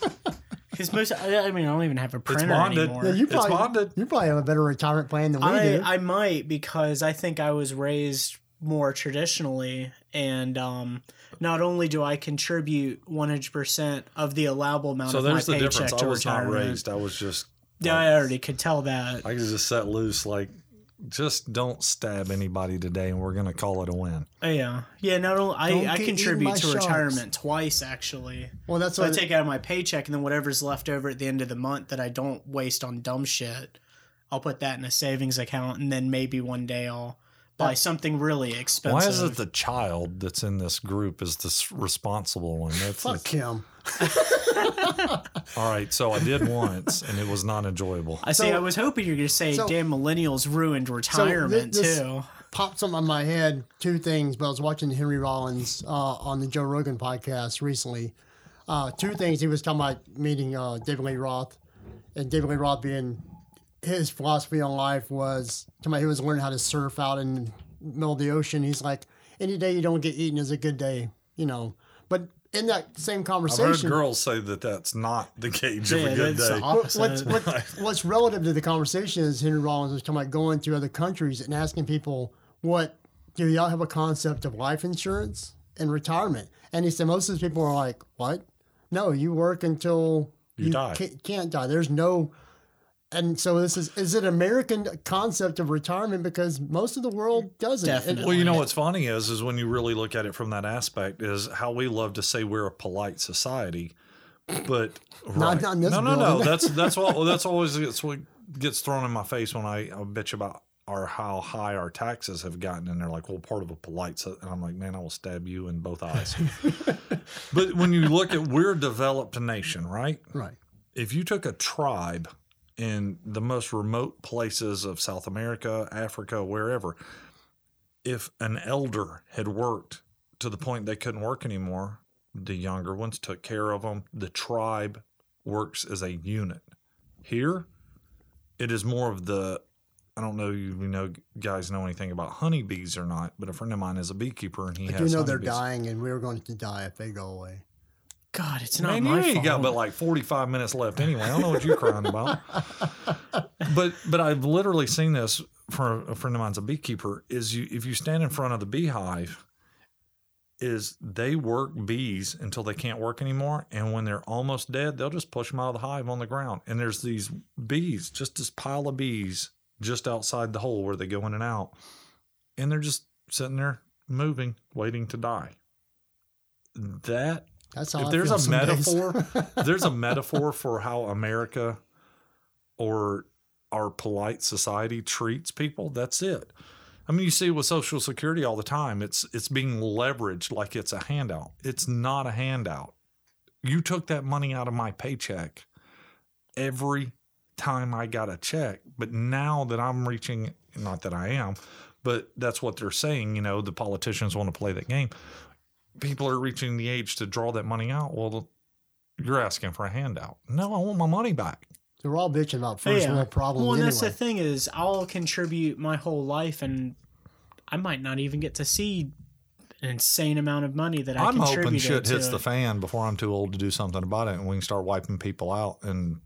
Because most, I I mean, I don't even have a printer bonded. anymore. Yeah, you It's probably bonded. you probably have a better retirement plan than we I, do. I might because I think I was raised more traditionally, and um, not only do I contribute 100% of the allowable amount So of my there's the paycheck difference. I to was not retirement. raised. I was just Yeah, I already could tell that. I could just set loose like just don't stab anybody today and we're gonna call it a win. Yeah, yeah. Not only Don't I, I contribute to sharks. retirement twice actually. well, that's So I take out of my paycheck, and then whatever's left over at the end of the month that I don't waste on dumb shit, I'll put that in a savings account, and then maybe one day I'll buy That- something really expensive. Why is it the child that's in this group is this responsible one? That's fuck him. all right. So I did once and it was not enjoyable. I see. So- I was hoping you were going to say, so- "Damn, millennials ruined So retirement this too." Popped something in my head. Two things, but I was watching Henry Rollins uh, on the Joe Rogan podcast recently. Uh, two things. He was talking about meeting uh, David Lee Roth, and David Lee Roth being his philosophy on life was talking about he was learning how to surf out in the middle of the ocean. He's like, any day you don't get eaten is a good day, you know. But in that same conversation, I've conversation, heard girls say that that's not the gauge of a good that's day. opposite. what's, what's, what's relative to the conversation is Henry Rollins was talking about going to other countries and asking people what do y'all have a concept of life insurance and retirement? And he said most of these people are like, what? No, you work until You die. Ca- can't die. There's no. And so this is is it American concept of retirement because most of the world doesn't. Definitely. Well, you know what's funny is is when you really look at it from that aspect is how we love to say we're a polite society, but right. not in this no, no, no. That's that's what well, that's always gets what gets thrown in my face when I, I bitch about our how high our taxes have gotten, and they're like, well, part of a polite. So, and I'm like, man, I will stab you in both eyes. but when you look at we're a developed nation, right? right. if you took a tribe in the most remote places of South America, Africa, wherever, if an elder had worked to the point they couldn't work anymore, the younger ones took care of them. The tribe works as a unit. Here, it is more of the I don't know you know guys know anything about honeybees or not, but a friend of mine is a beekeeper and he I do has know they're dying, and we're going to die if they go away. God, it's not Man, my you ain't fault. got but like 45 minutes left anyway. I don't know what you're crying about. But but I've literally seen this for a friend of mine's a beekeeper is you if you stand in front of the beehive is they work bees until they can't work anymore and when they're almost dead they'll just push them out of the hive on the ground and there's these bees just this pile of bees just outside the hole where they go in and out and they're just sitting there moving waiting to die that That's how if I there's a metaphor there's a metaphor for how america or our polite society treats people that's it. I mean you see with social security all the time it's it's being leveraged like it's a handout. It's not a handout. You took that money out of my paycheck every time i got a check but now that i'm reaching not that i am but that's what they're saying you know the politicians want to play that game people are reaching the age to draw that money out. Well, you're asking for a handout. No, I want my money back. They're all bitching about first Yeah. world problems Well, and anyway. that's the thing is, I'll contribute my whole life, and I might not even get to see an insane amount of money that I I'm hoping contributed shit hits it. the fan before I'm too old to do something about it, and we can start wiping people out. And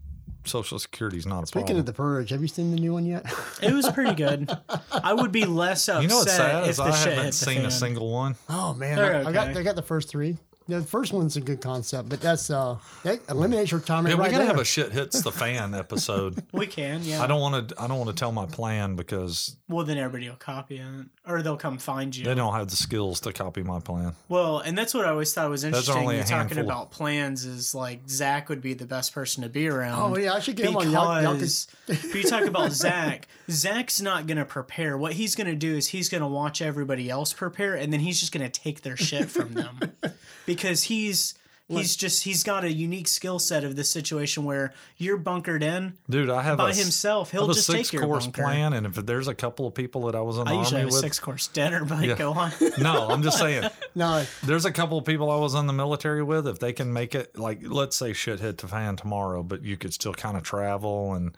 Social Security's not a Speaking problem. of the purge, have you seen the new one yet? It was pretty good. I would be less upset you know what's sad if is the I shit haven't hit the seen fan. a single one. oh man, They're I, I got okay. I got the first three. The first one's a good concept, but that's uh that eliminates retirement Yeah, we right gotta there. have a shit hits the fan episode. We can, yeah. I don't want to. I don't want to tell my plan because Well, then everybody will copy it, or they'll come find you. they don't have the skills to copy my plan. Well, and that's what I always thought was interesting. only You're talking handful. about plans is like Zach would be the best person to be around. Oh yeah, I should get him on. Y'all, y'all because if you talk about Zach, Zach's not going to prepare. What he's going to do is he's going to watch everybody else prepare, and then he's just going to take their shit from them because he's he's just he's got a unique skill set of this situation where you're bunkered in Dude, I have by a, s- himself. He'll have a just six take your course bunker. plan, and if there's a couple of people that I was in the I usually army have a with, six course dinner, but Yeah. go on. no, I'm just saying. no, There's a couple of people I was in the military with. If they can make it, like, let's say shit hit the fan tomorrow, but you could still kind of travel and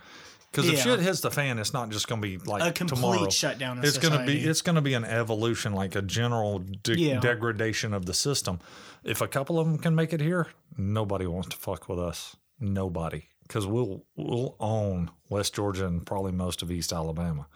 because if Yeah. shit hits the fan, it's not just going to be like A complete tomorrow. shutdown of It's going to be it's going to be an evolution, like a general de- Yeah. degradation of the system. If a couple of them can make it here, nobody wants to fuck with us. Nobody, because we'll we'll own West Georgia and probably most of East Alabama.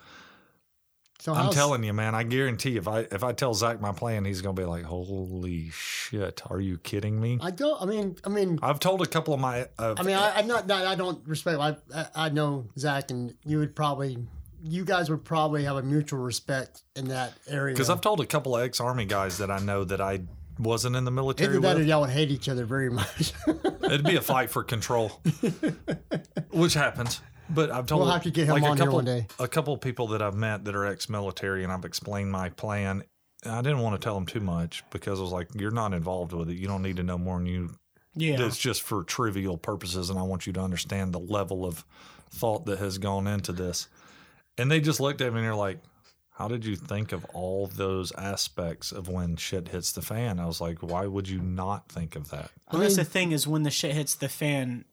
so I'm telling you, man. I guarantee if I if I tell Zach my plan, he's gonna be like, "Holy shit, are you kidding me?" I don't. I mean, I mean, I've told a couple of my. Uh, I mean, I, I'm not. I don't respect. I, I I know Zach, and you would probably, you guys would probably have a mutual respect in that area. because I've told a couple of ex-army guys that I know that I wasn't in the military either that or y'all would hate each other very much. It'd be a fight for control, which happens. But I've told We'll have to get him like on a here couple, one day. A couple of people that I've met that are ex-military, and I've explained my plan. I didn't want to tell them too much because I was like, "You're not involved with it. You don't need to know more than you Yeah. it's just for trivial purposes and i want you to understand the level of thought that has gone into this and they just looked at me and they're like how did you think of all those aspects of when shit hits the fan i was like why would you not think of that Well, that's the thing is when the shit hits the fan,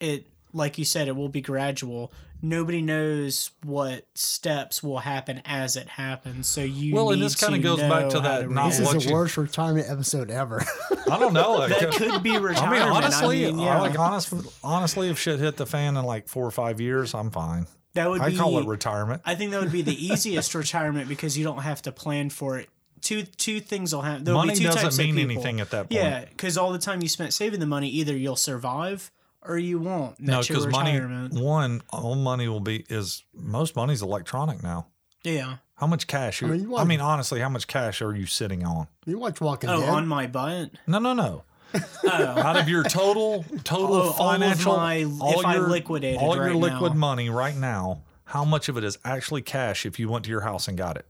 it like you said, it will be gradual. Nobody knows what steps will happen as it happens. So you Well, and this kinda goes back to how that not this is the you- worst retirement episode ever. i don't know that could be I retirement. mean, honestly, I mean, yeah. like honest, honestly, if shit hit the fan in like four or five years, I'm fine. That would I be. call it retirement. I think that would be the easiest retirement because you don't have to plan for it. Two two things will happen. There'll Money be two doesn't types of mean people. anything at that point. Yeah, because all the time you spent saving the money, either you'll survive or you won't. No, That's your because money, one, all money will be is most money's electronic now. Yeah. How much cash? You, I, mean, mean, you want- honestly, how much cash are you sitting on? you watch Walking Oh, Dead. Oh, on my butt. No, no, no. Out of your total total Oh, all of financial, my- all if I your, liquidated all your right liquid now. money right now, how much of it is actually cash if you went to your house and got it?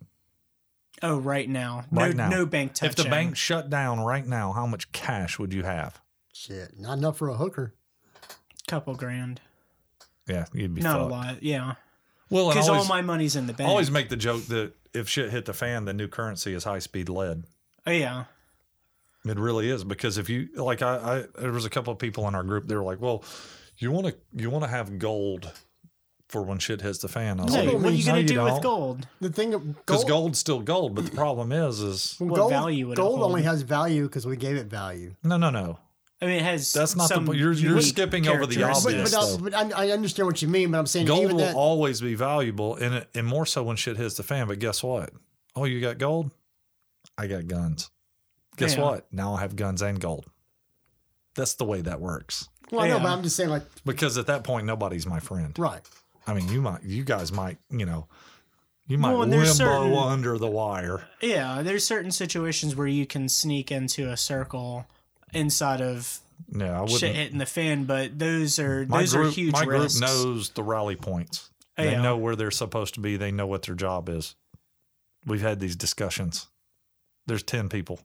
Oh, right now. No, Right now. no bank touching. If the bank shut down right now, how much cash would you have? Shit, not enough for a hooker. couple grand, Yeah, you'd be not fucked. a lot. Yeah, Well, because all my money's in the bank. always make the joke that if shit hit the fan, the new currency is high speed lead. oh yeah, It really is because if you like, I, I there was a couple of people in our group. They were like, "Well, you want to you want to have gold for when shit hits the fan. I was Hey, like, what are you "No, gonna do don't." with gold? The thing, Because gold, gold's still gold, but the problem is, is What gold, value would it gold hold? only has value because we gave it value. no, no, no. I mean, it has. That's not the some po- you're- you're unique skipping over the characteristics. But, obvious. but, though. I, but I, I understand what you mean. But I'm saying Gold even will that, always be valuable, and it, and more so when shit hits the fan. But guess what? Oh, you got gold. I got guns. Guess Yeah. what? Now I have guns and gold. That's the way that works. well, I know, but I'm just saying, like, Because at that point, nobody's my friend. right. I mean, you might, you guys might, you know, you might Well, limbo certain- under the wire. Yeah, there's certain situations where you can sneak into a circle inside of Yeah, I shit wouldn't. hitting the fan, but those are those group, are huge my risks. group knows the rally points. They Yeah. know where they're supposed to be. They know what their job is. We've had these discussions. There's ten people,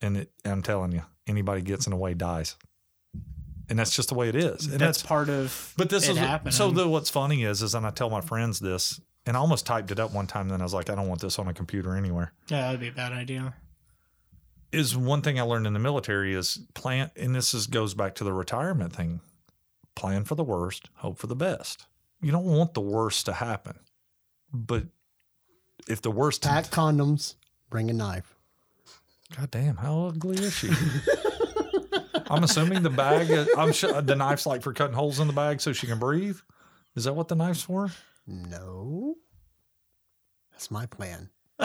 and it, I'm telling you, anybody gets in the way dies, and that's just the way it is. And That's part of. But this it is happening. so. The, what's funny is, is, and I tell my friends this, and I almost typed it up one time. Then I was like, I don't want this on a computer anywhere. yeah, that'd be a bad idea. Is one thing I learned in the military is plan, and this is goes back to the retirement thing. Plan for the worst, hope for the best. You don't want the worst to happen, but if the worst, Pack condoms, bring a knife. God damn, how ugly is she? I'm assuming the bag. I'm sure the knife's like for cutting holes in the bag so she can breathe. Is that what the knife's for? No. That's my plan.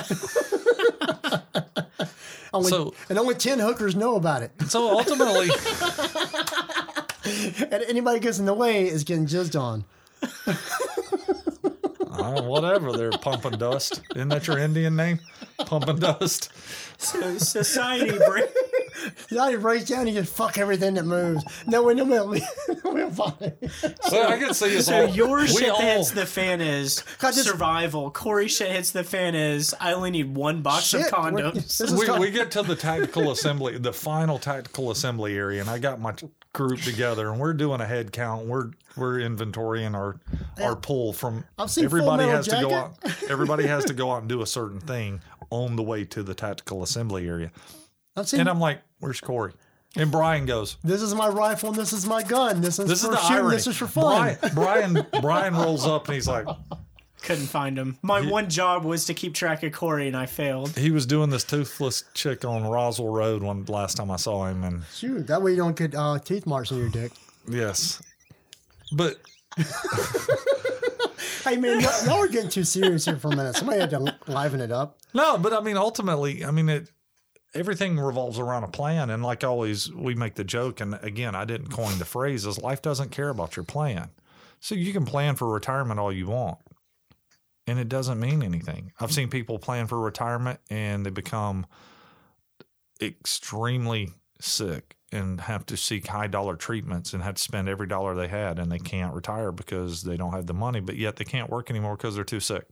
only, So- and only 10 hookers know about it. So ultimately, And anybody gets in the way is getting jizzed on. Uh, whatever. They're pumping dust. Isn't that your Indian name? Pumping dust. So society break. Yeah, he breaks down, You just fuck everything that moves. No, we know we'll, we'll find. So I can see So all. your shit all- hits the fan is God, this- survival. Cory shit hits the fan is I only need one box Shit, of condoms. we, we get to the tactical assembly, the final tactical assembly area, and I got my t- group together, and we're doing a head count. We're we're inventorying our our pull from. I've seen everybody has to go out. Everybody has to go out and do a certain thing on the way to the tactical assembly area, I've seen and I'm like, "Where's Cory?" And Brian goes, this is my rifle and this is my gun. This is "This is the shooting. irony." This is for fun. Brian, Brian Brian rolls up and he's like, Couldn't find him. My one job was to keep track of Cory, and I failed. he was doing this toothless chick on Roswell Road one last time I saw him, and Shoot, that way you don't get uh, teeth marks on your dick. yes, but Hey man, y'all, y'all are getting too serious here for a minute. Somebody had to liven it up. No, but I mean, ultimately, I mean, it, everything revolves around a plan. And like always, we make the joke. And again, I didn't coin the phrase is life doesn't care about your plan. So you can plan for retirement all you want, and it doesn't mean anything. I've seen people plan for retirement and they become extremely sick and have to seek high dollar treatments and have to spend every dollar they had and they can't retire because they don't have the money, but yet they can't work anymore because they're too sick.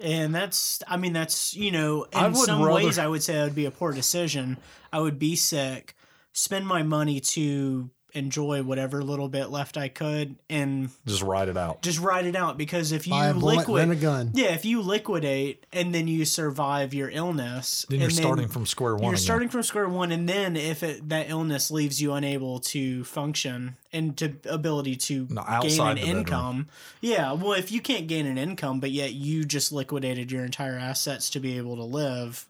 And that's, I mean, that's, you know, in some rather- ways, I would say that would be a poor decision. I would be sick, spend my money to enjoy whatever little bit left I could, and Just ride it out. just ride it out. Because if you Buy a liquid, a gun. yeah, if you liquidate and then you survive your illness, Then you're and starting from square one. You're again. starting from square one, and then if it, that illness leaves you unable to function and to ability to No, gain an the bedroom. income, yeah. Well, if you can't gain an income, but yet you just liquidated your entire assets to be able to live,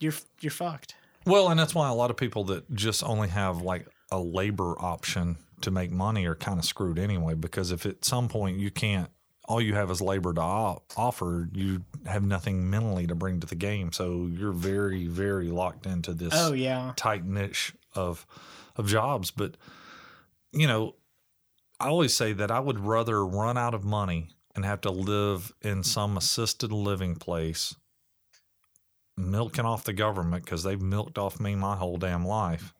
you're you're fucked. Well, and that's why a lot of people that just only have like a labor option to make money are kind of screwed anyway. Because if at some point you can't, all you have is labor to o- offer, you have nothing mentally to bring to the game. So you're very, very locked into this Oh yeah, tight niche of of jobs. But you know, I always say that I would rather run out of money and have to live in some assisted living place, milking off the government because they've milked off me my whole damn life,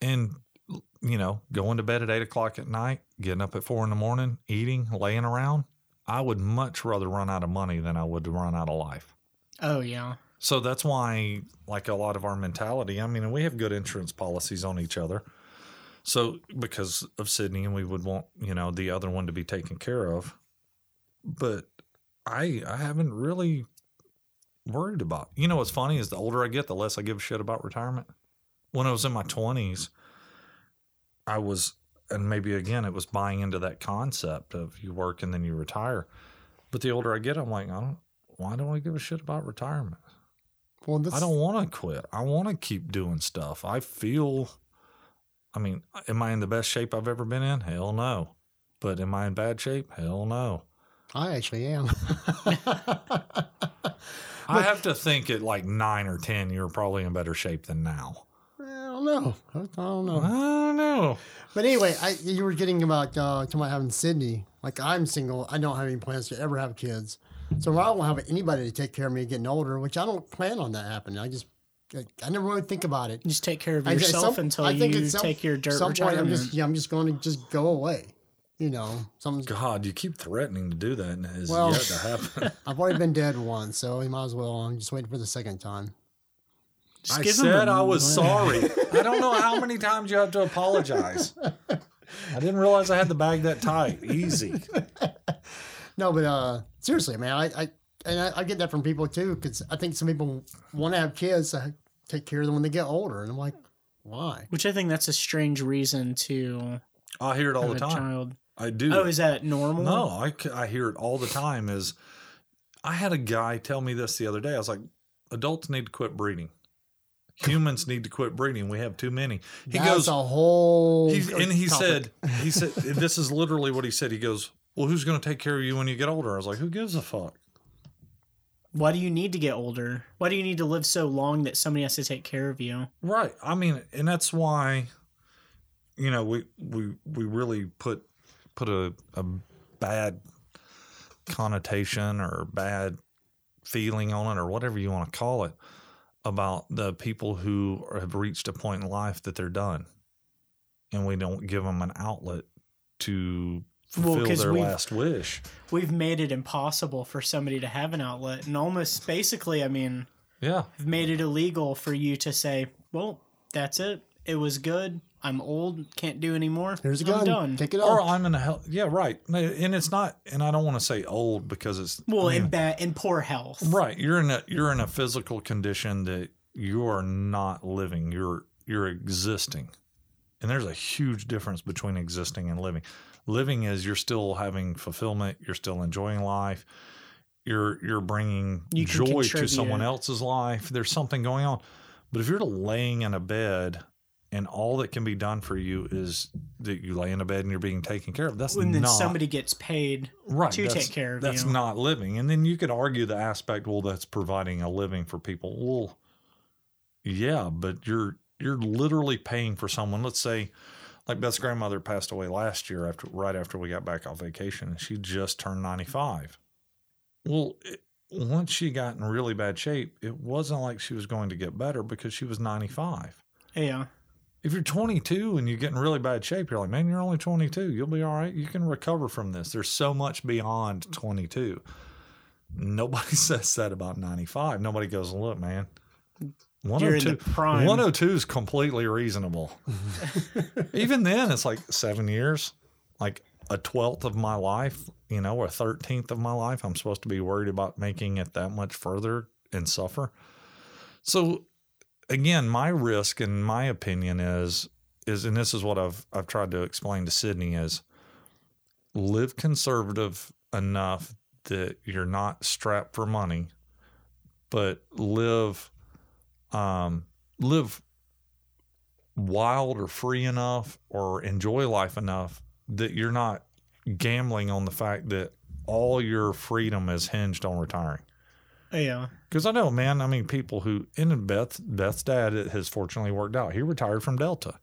and you know, going to bed at eight o'clock at night, getting up at four in the morning, eating, laying around. I would much rather run out of money than I would run out of life. oh yeah. So that's why, like a lot of our mentality, I mean, we have good insurance policies on each other. So because of Sydney, and we would want you know the other one to be taken care of, but I I haven't really worried about. You know what's funny is the older I get, the less I give a shit about retirement. When I was in my twenties, I was and maybe again, it was buying into that concept of you work and then you retire. But the older I get, I'm like, I don't. Why don't I give a shit about retirement? Well, I don't want to quit. I want to keep doing stuff. I feel. I mean, am I in the best shape I've ever been in? Hell no. But am I in bad shape? Hell no. I actually am. I have to think at like nine or ten, you're probably in better shape than now. I don't know. I don't know. I don't know. But anyway, I, you were getting about uh, talking about having Sydney. Like I'm single. I don't have any plans to ever have kids. So I don't have anybody to take care of me getting older, which I don't plan on that happening. I just I, I never really think about it. Just take care of I- at yourself some- until I think you at some- take your dirt some point. I'm just yeah, I'm just going to just go away. You know, something's. God, you keep threatening to do that, and it's Well- yet to happen. I've already been dead once, so you might as well. I'm just waiting for the second time. Just I said a- I was sorry. I don't know how many times you have to apologize. I didn't realize I had the bag that tight. Easy. No, but uh, seriously, man, I, I and I, I get that from people too, because I think some people want to have kids to take care of them when they get older, and I'm like, why? Which I think that's a strange reason to I hear it all have the time. child. I do. Oh, is that normal? No, I, I hear it all the time. Is I had a guy tell me this the other day. I was like, adults need to quit breeding. Humans need to quit breeding. We have too many. He That's goes, a whole. he's, and he topic. said, he said, this is literally what he said. He goes, well, who's going to take care of you when you get older? I was like, who gives a fuck? Why do you need to get older? Why do you need to live so long that somebody has to take care of you? Right. I mean, and that's why, you know, we we we really put put a a bad connotation or bad feeling on it or whatever you want to call it about the people who have reached a point in life that they're done, and we don't give them an outlet to Well, their last wish. We've made it impossible for somebody to have an outlet, and almost basically, I mean, Yeah. made it illegal for you to say, "Well, that's it. It was good. I'm old. Can't do anymore. Here's a I'm gun. done." Take it off. Or. I'm in a hell. Yeah, right. And it's not. And I don't want to say old because it's well, I mean, in bad, in poor health. Right. You're in a you're in a physical condition that you are not living. You're you're existing. And there's a huge difference between existing and living. Living is you're still having fulfillment, you're still enjoying life. You're you're bringing You can joy to someone else's life. There's something going on. But if you're laying in a bed and all that can be done for you is that you lay in a bed and you're being taken care of, that's not. And then not somebody gets paid right to take care of that's you. That's not living and then you could argue the aspect well that's providing a living for people well yeah but you're you're literally paying for someone let's say like beth's grandmother passed away last year after right after we got back off vacation and she just turned 95 well it, once she got in really bad shape it wasn't like she was going to get better because she was 95 yeah. If you're 22 and you get in really bad shape, you're like, man, you're only 22. You'll be all right. You can recover from this. There's so much beyond 22. Nobody says that about 95. Nobody goes, look, man, oh You're in the 102, prime. 102 is completely reasonable. Even then, it's like seven years, like a twelfth of my life, you know, or a 13th of my life. I'm supposed to be worried about making it that much further and suffer. So again, my risk and my opinion is is and this is what I've I've tried to explain to Sydney is live conservative enough that you're not strapped for money, but live um live wild or free enough or enjoy life enough that you're not gambling on the fact that all your freedom is hinged on retiring. Yeah. Because I know, man. I mean, people who in Beth Beth's dad it has fortunately worked out. He retired from Delta,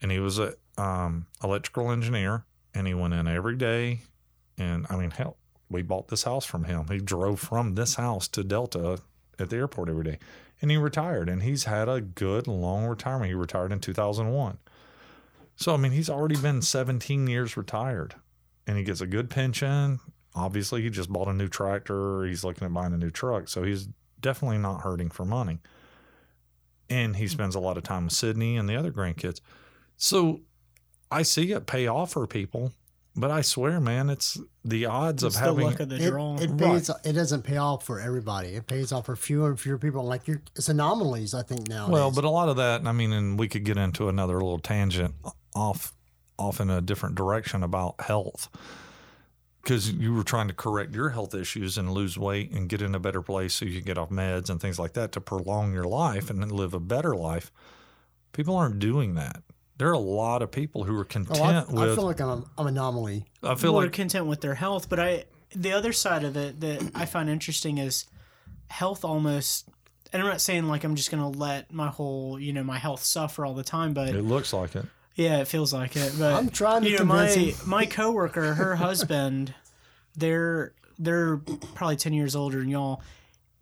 and he was a um, electrical engineer, and he went in every day. And I mean, hell, we bought this house from him. He drove from this house to Delta at the airport every day, and he retired. And he's had a good long retirement. He retired in two thousand one. So I mean, he's already been seventeen years retired, and he gets a good pension obviously he just bought a new tractor he's looking at buying a new truck so he's definitely not hurting for money and he spends a lot of time with sydney and the other grandkids so i see it pay off for people but i swear man it's the odds It's of the having luck of the It, draw. it Right. pays. It doesn't pay off for everybody. It pays off for fewer and fewer people. Like you're, it's anomalies. I think now. well but a lot of that i mean and we could get into another little tangent off off in a different direction about health because you were trying to correct your health issues and lose weight and get in a better place so you can get off meds and things like that to prolong your life and live a better life. People aren't doing that. There are a lot of people who are Oh, content I, with. I feel like I'm an anomaly. I feel More like content with their health, but I the other side of it that I find interesting is health almost. And I'm not saying like I'm just gonna let my whole you know my health suffer all the time, but it looks like it. Yeah, it feels like it. But I'm trying to you know, my convince him. my coworker, her husband, they're they're probably ten years older than y'all.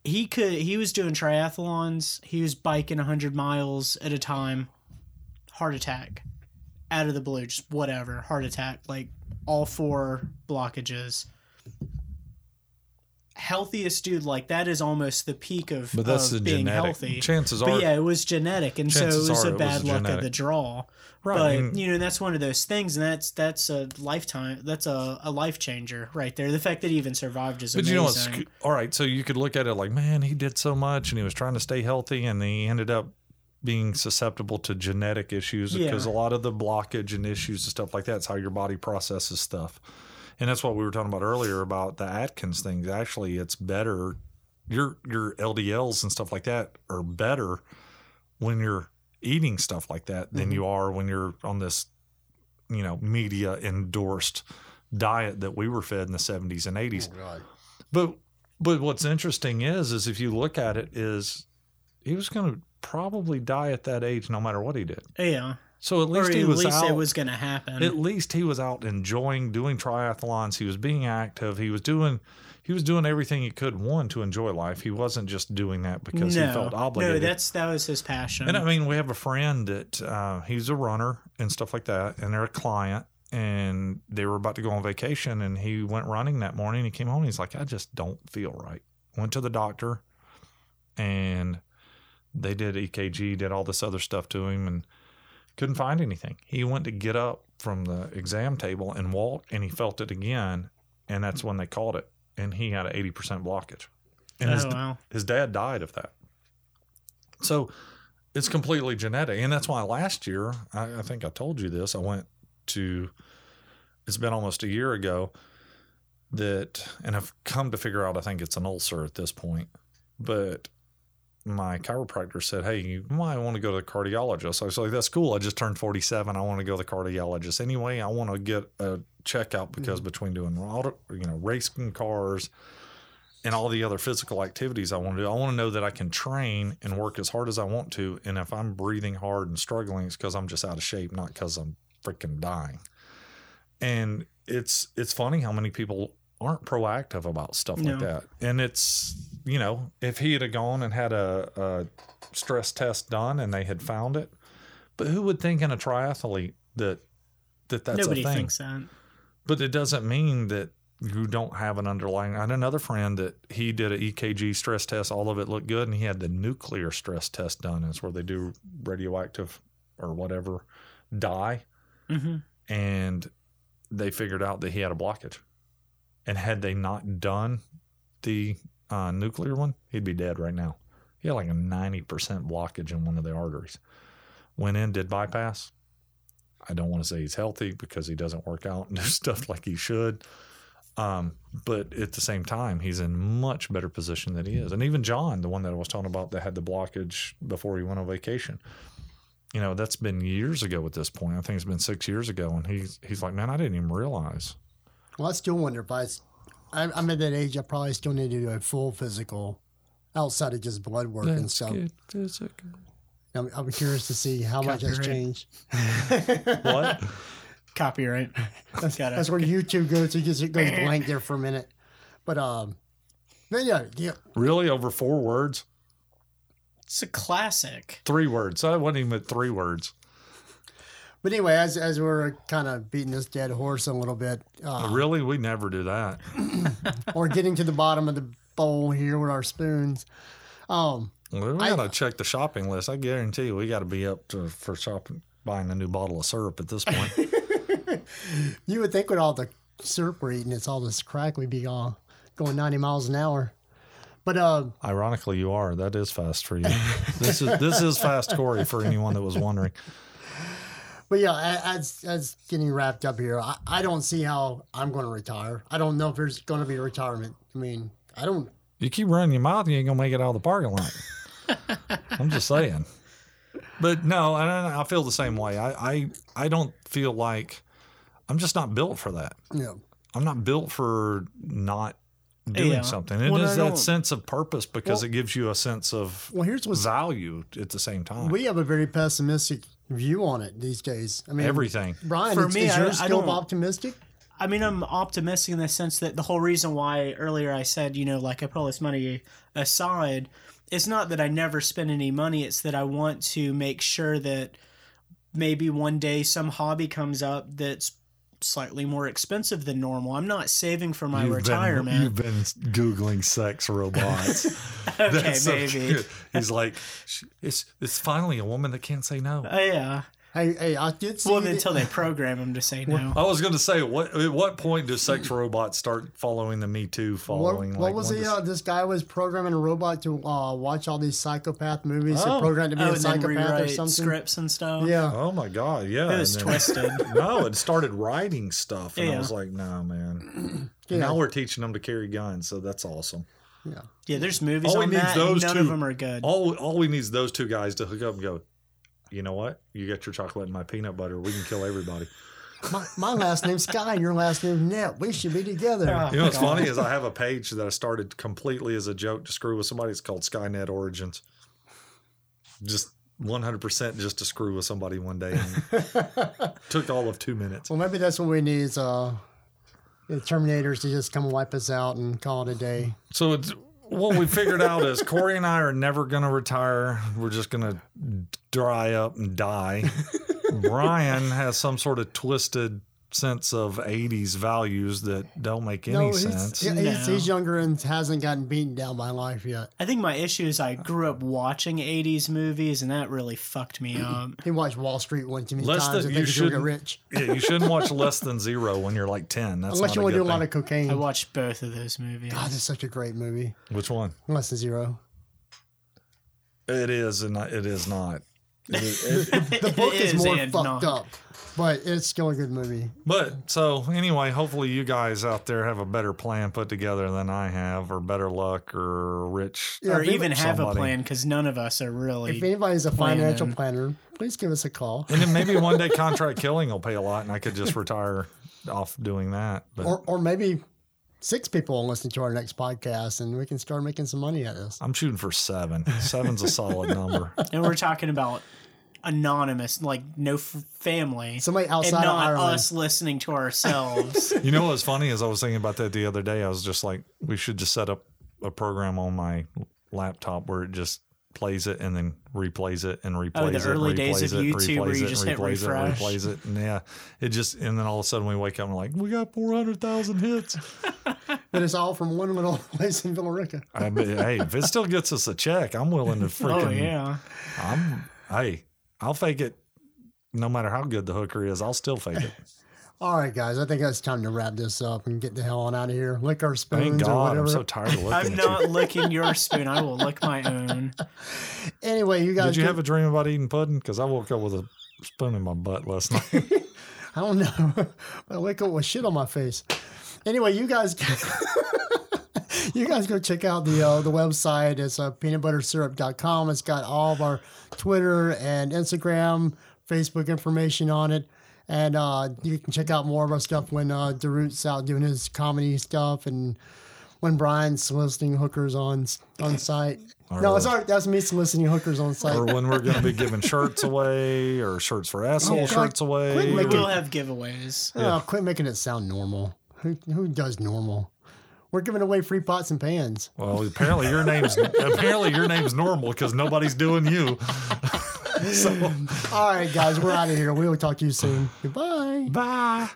He could he was doing triathlons. He was biking hundred miles at a time. Heart attack, out of the blue, just whatever. Heart attack, like all four blockages. Healthiest dude, like that is almost the peak of, But that's of the being genetic. healthy. Chances But are, yeah, it was genetic, and so it was a it was bad luck of the draw. right? But and- you know that's one of those things, and that's that's a lifetime. That's a, a life changer right there. The fact that he even survived is But amazing. you know what's all right? So you could look at it like, man, he did so much, and he was trying to stay healthy, and he ended up being susceptible to genetic issues Yeah. because a lot of the blockage and issues and stuff like that is how your body processes stuff, and that's what we were talking about earlier about the Atkins thing. Actually, it's better. Your your LDLs and stuff like that are better when you're eating stuff like that than mm-hmm. you are when you're on this, you know, media endorsed diet that we were fed in the 70s and 80s. But but what's interesting is is if you look at it is he was going to probably die at that age no matter what he did. yeah, So at or least at he was least out. it was going to happen. at least he was out enjoying doing triathlons. He was being active. He was doing he was doing everything he could one to enjoy life. He wasn't just doing that because no, he felt obligated. no, that's that was his passion. And I mean, we have a friend that uh, he's a runner and stuff like that, and they're a client, and they were about to go on vacation, and he went running that morning. He came home, and he's like, "I just don't feel right." Went to the doctor, and they did EKG, did all this other stuff to him, and couldn't find anything. He went to get up from the exam table and walk, and he felt it again, and that's when they called it, and he had an eighty percent blockage, and his oh wow, his dad died of that. So it's completely genetic. And that's why last year, I, I think I told you this, I went to, it's been almost a year ago that, and I've come to figure out, I think it's an ulcer at this point, but my chiropractor said, Hey, you might want to go to the cardiologist. I was like, That's cool. I just turned 47. I want to go to the cardiologist. Anyway, I want to get a checkup because mm-hmm. between doing auto, you know, racing cars, and all the other physical activities I want to do. I want to know that I can train and work as hard as I want to. And if I'm breathing hard and struggling, it's because I'm just out of shape, not because I'm freaking dying. And it's it's funny how many people aren't proactive about stuff No. like that. And it's you know, if he had gone and had a, a stress test done and they had found it, but who would think in a triathlete that that that's nobody a thing? thinks that. But it doesn't mean that you don't have an underlying. I had another friend that he did an EKG stress test. All of it looked good, and he had the nuclear stress test done. It's where they do radioactive or whatever dye, hmm and they figured out that he had a blockage. And had they not done the uh, nuclear one, he'd be dead right now. He had like a ninety percent blockage in one of the arteries. Went in, did bypass. I don't want to say he's healthy because he doesn't work out and do stuff like he should. Um, but at the same time, he's in much better position than he is. And even John, the one that I was talking about that had the blockage before he went on vacation, you know, that's been years ago at this point. I think it's been six years ago. And he's he's like, man, I didn't even realize. Well, I still wonder if I, s- I'm, I'm at that age. I probably still need to do a full physical, outside of just blood work and Let's stuff. get physical. I'm, I'm curious to see how much has changed. What? Copyright. That's got That's where YouTube goes. It just it goes blank there for a minute. But um, but yeah, yeah. really? Over four words? It's a classic. Three words. I wasn't even at three words. But anyway, as as we're kind of beating this dead horse a little bit, uh, Really? We never do that. or getting to the bottom of the bowl here with our spoons. Um, We I- gotta check the shopping list. I guarantee you, we got to be up to for shopping, buying a new bottle of syrup at this point. you would think with all the syrup we're eating, it's all this crack, we'd be all going 90 miles an hour. But uh, Ironically, you are. That is fast for you. this is this is fast, Cory. For anyone that was wondering, But yeah, as as getting wrapped up here, I, I don't see how I'm going to retire. I don't know if there's going to be a retirement. I mean, I don't. You keep running your mouth, you ain't gonna make it out of the parking lot. I'm just saying. But no, I I feel the same way. I, I I don't feel like I'm just not built for that. You know, I'm not built for not doing Yeah. something. It is Well, I that sense of purpose because Well- it gives you a sense of well, here's what's value at the same time. we have a very pessimistic view on it these days. I mean, Everything. Brian, For is, me, is I- yours I still don't- optimistic? I mean, I'm optimistic in the sense that the whole reason why earlier I said, you know, like I put all this money aside, it's not that I never spend any money. It's that I want to make sure that maybe one day some hobby comes up that's slightly more expensive than normal. I'm not saving for my You've retirement. Been, you've been googling sex robots. okay, That's so maybe. cute. He's like, it's it's finally a woman that can't say no. Oh yeah. Hey, hey, I did see. Well, that- until they program them to say no. I was going to say, what at what point do sex robots start following the Me Too following? what like, was when the uh, this guy was programming a robot to uh, watch all these psychopath movies Oh. and programmed to be Oh, a and then psychopath or rewrite something? scripts and stuff. Yeah. Oh my god, yeah. It was then- twisted. no, it started writing stuff, and I was like, no, man. Yeah. Now we're teaching them to carry guns, so that's awesome. Yeah. Yeah, there's movies All we on need that. those and none two. of them are good. All all we need is those two guys to hook up and go. You know what? You get your chocolate and my peanut butter. We can kill everybody. My, my last name's Sky and your last name's Net. We should be together. Ah. You know what's funny is I have a page that I started completely as a joke to screw with somebody. It's called Skynet Origins. Just 100% just to screw with somebody one day. And took all of two minutes. Well, maybe that's what we need is uh, the Terminators to just come wipe us out and call it a day. So it's, what we figured out is Cory and I are never going to retire. We're just going to dry up and die. Brian has some sort of twisted sense of 80s values that don't make any he's, sense. yeah, he's, No. he's younger and hasn't gotten beaten down by life yet. I think my issue is I grew up watching 80s movies and that really fucked me up. He watched Wall Street one too many Less times than- and you think he's gonna get shouldn't- rich. Yeah, you shouldn't watch less than zero when you're like 10. That's Unless not you want to do good a lot of cocaine. I watched both of those movies. God, it's such a great movie. Which one? Less than zero. It is and it is not. It is- it- The book It is, is more fucked not. up, but it's still a good movie. but so anyway, hopefully you guys out there have a better plan put together than I have, or better luck, or rich. Yeah, or even anybody- have a plan because none of us are really. If anybody's a planning. financial planner, please give us a call. And then maybe one day contract killing will pay a lot, and I could just retire off doing that. But Or, or maybe six people will listen to our next podcast and we can start making some money at this. I'm shooting for seven. Seven's a solid number. and we're talking about anonymous, like no f- family. Somebody and outside of not Ireland. us listening to ourselves. You know what's funny is I was thinking about that the other day. I was just like, we should just set up a program on my laptop where it just plays it and then replays it and replays Oh, the it. early replays days of it, YouTube where replays you it, just hit replays it, replays it, and yeah, it just and then all of a sudden we wake up and we're like, we got four hundred thousand hits. But it's all from one little place in Villarica. I mean, hey, if it still gets us a check, I'm willing to oh, freaking. oh yeah. I'm hey, I'll fake it. No matter how good the hooker is, I'll still fake it. All right, guys, I think it's time to wrap this up and get the hell on out of here. Lick our spoons Thank or whatever. I'm so tired of looking I'm at not licking your spoon. I will lick my own. anyway, you you. guys. Did you get- have a dream about eating pudding? Because I woke up with a spoon in my butt last night. I don't know. I wake up with shit on my face. Anyway, you guys, you guys go check out the uh, the website. It's uh, peanutbuttersyrup.com. It's got all of our Twitter and Instagram, Facebook information on it. And uh, you can check out more of our stuff when uh, Da Ruut's out doing his comedy stuff and when Brian's soliciting hookers on on site. no, it's all right. That's me soliciting hookers on site. or when we're going to be giving shirts away or shirts for asshole Oh, God, shirts away. quit we'll have giveaways. Oh, quit making it sound normal. Who who does normal? We're giving away free pots and pans. Well, apparently your name's apparently your name's normal because nobody's doing you. All right, guys, we're out of here. We will talk to you soon. Goodbye. Bye.